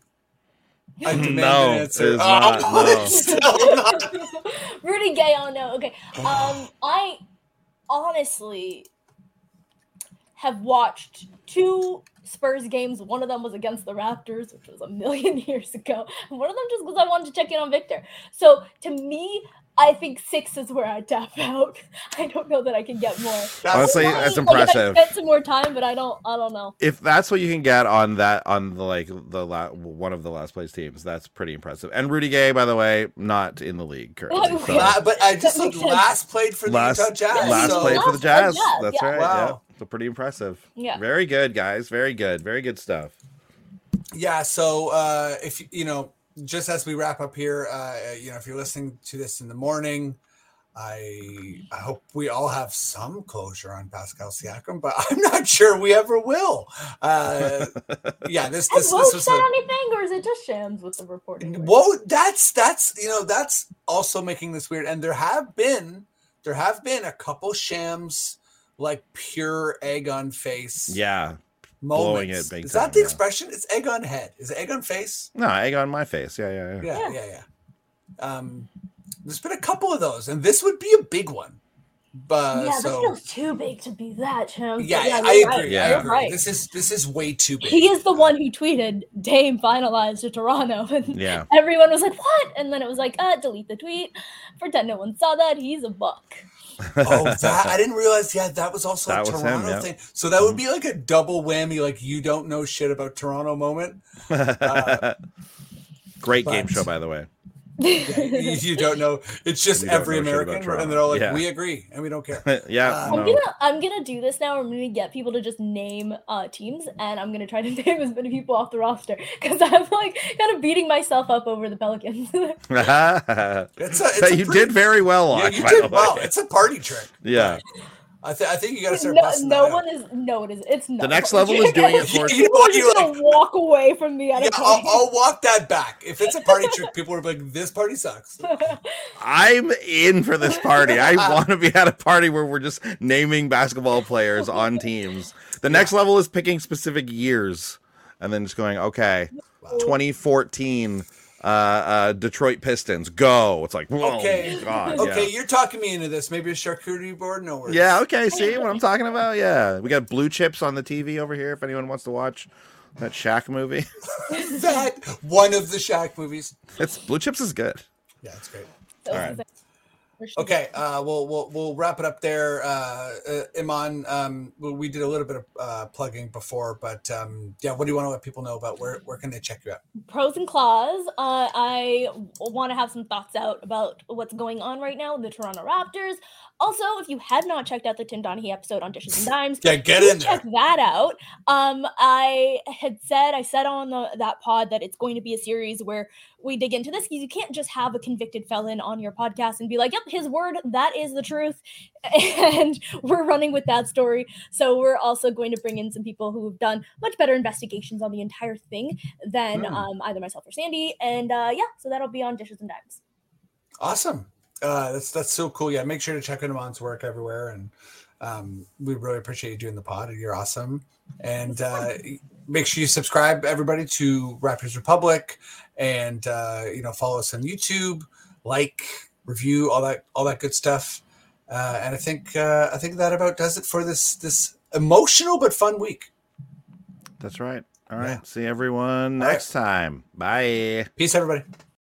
I demand No, an it answer. is not, Oh, no. it's still not. Rudy Gay. Oh no. Okay. Um, I honestly have watched two Spurs games. One of them was against the Raptors, which was a million years ago. And one of them just because I wanted to check in on Victor. So to me, I think six is where I tap out. I don't know that I can get more. That's Honestly, fine. that's Like, if I spent some more time, but I don't. I don't know. If that's what you can get on that on the like the la- one of the last place teams, that's pretty impressive. And Rudy Gay, by the way, not in the league currently. Oh, so- La- but I just looked makes sense. last played for the last Utah Jazz. last so played for the Jazz. played Jazz, That's yeah. right. Wow. Yeah. So pretty impressive. Yeah. Very good, guys. Very good. Very good stuff. yeah, so uh, if you- you know, just as we wrap up here, uh, you know, if you're listening to this in the morning, I I hope we all have some closure on Pascal Siakam, but I'm not sure we ever will. Uh, yeah, this Has this, Woj this was said a, anything, or is it just Shams with the reporting? Whoa, that's that's you know that's also making this weird. And there have been there have been a couple Shams like pure egg on face. Yeah. Blowing moments. it big Is time, that the yeah. expression? It's egg on head. Is it egg on face? No, egg on my face. Yeah, yeah, yeah. Yeah, yeah, yeah. Um, there's been a couple of those, and this would be a big one. But yeah, so this feels too big to be that, Chim. yeah, But I you're agree. Yeah. I You're agree. right. This is this is way too big. He is the one who tweeted Dame finalized to Toronto, and Yeah. everyone was like, "What?" And then it was like, "Uh, delete the tweet." Pretend no one saw that. He's a buck. Oh, that I didn't realize. Yeah, that was also That a was him, Toronto yeah. Mm-hmm. thing. So that would be like a double whammy, like you don't know shit about Toronto moment. Great game show, by the way. Yeah, you, you don't know. It's just every know shit American, and they're all like, Yeah. "We agree, and we don't care." yeah, Uh, I'm no. gonna I'm gonna do this now. I'm gonna get people to just name uh, teams, and I'm gonna try to name as many people off the roster because I'm like kind of beating myself up over the Pelicans. It's a, it's a you pretty- did very well on. Yeah, you did well. way. It's a party trick. Yeah. I, th- I think you got to start no, busting no that out. one is no, it is. It's not. The next level is doing it for- You know People are just you gonna like- walk away from the at Yeah, a I'll. I'll walk that back. If it's a party trick, people are like, "This party sucks." I'm in for this party. I want to be at a party where we're just naming basketball players on teams. The next level is picking specific years and then just going, okay, 2014 uh, uh, Detroit Pistons, go. It's like, whoa, Okay. God, Okay, yeah. you're talking me into this. Maybe a charcuterie board. No worries. Yeah, okay. See what I'm talking about? Yeah. We got blue chips on the TV over here if anyone wants to watch that Shaq movie. that one of the Shaq movies. It's blue chips is good. Yeah, it's great. So All right. Okay, uh, we'll we'll we'll wrap it up there. Uh, uh, Imman, um, we we did a little bit of uh, plugging before, but um, yeah, what do you want to let people know about? Where where can they check you out? pros and claws. Uh, I want to have some thoughts out about what's going on right now with the Toronto Raptors. Also, if you had not checked out the Tim Donaghy episode on Dishes and Dimes, Yeah, get in there. check that out. Um, I had said I said on the, that pod that it's going to be a series where we dig into this because you can't just have a convicted felon on your podcast and be like, "Yep, his word, that is the truth," and we're running with that story. So we're also going to bring in some people who have done much better investigations on the entire thing than Hmm. um, either myself or Sandy. And uh, yeah, so that'll be on Dishes and Dimes. Awesome. Uh, that's that's so cool. Yeah, make sure to check out Imman's work everywhere, and um, we really appreciate you doing the pod. You're awesome, and uh, make sure you subscribe everybody to Raptors Republic, and uh, you know follow us on YouTube, like, review, all that all that good stuff. Uh, and I think uh, I think that about does it for this this emotional but fun week. That's right. All right. Yeah. See everyone All right. next time. Bye. Peace, everybody.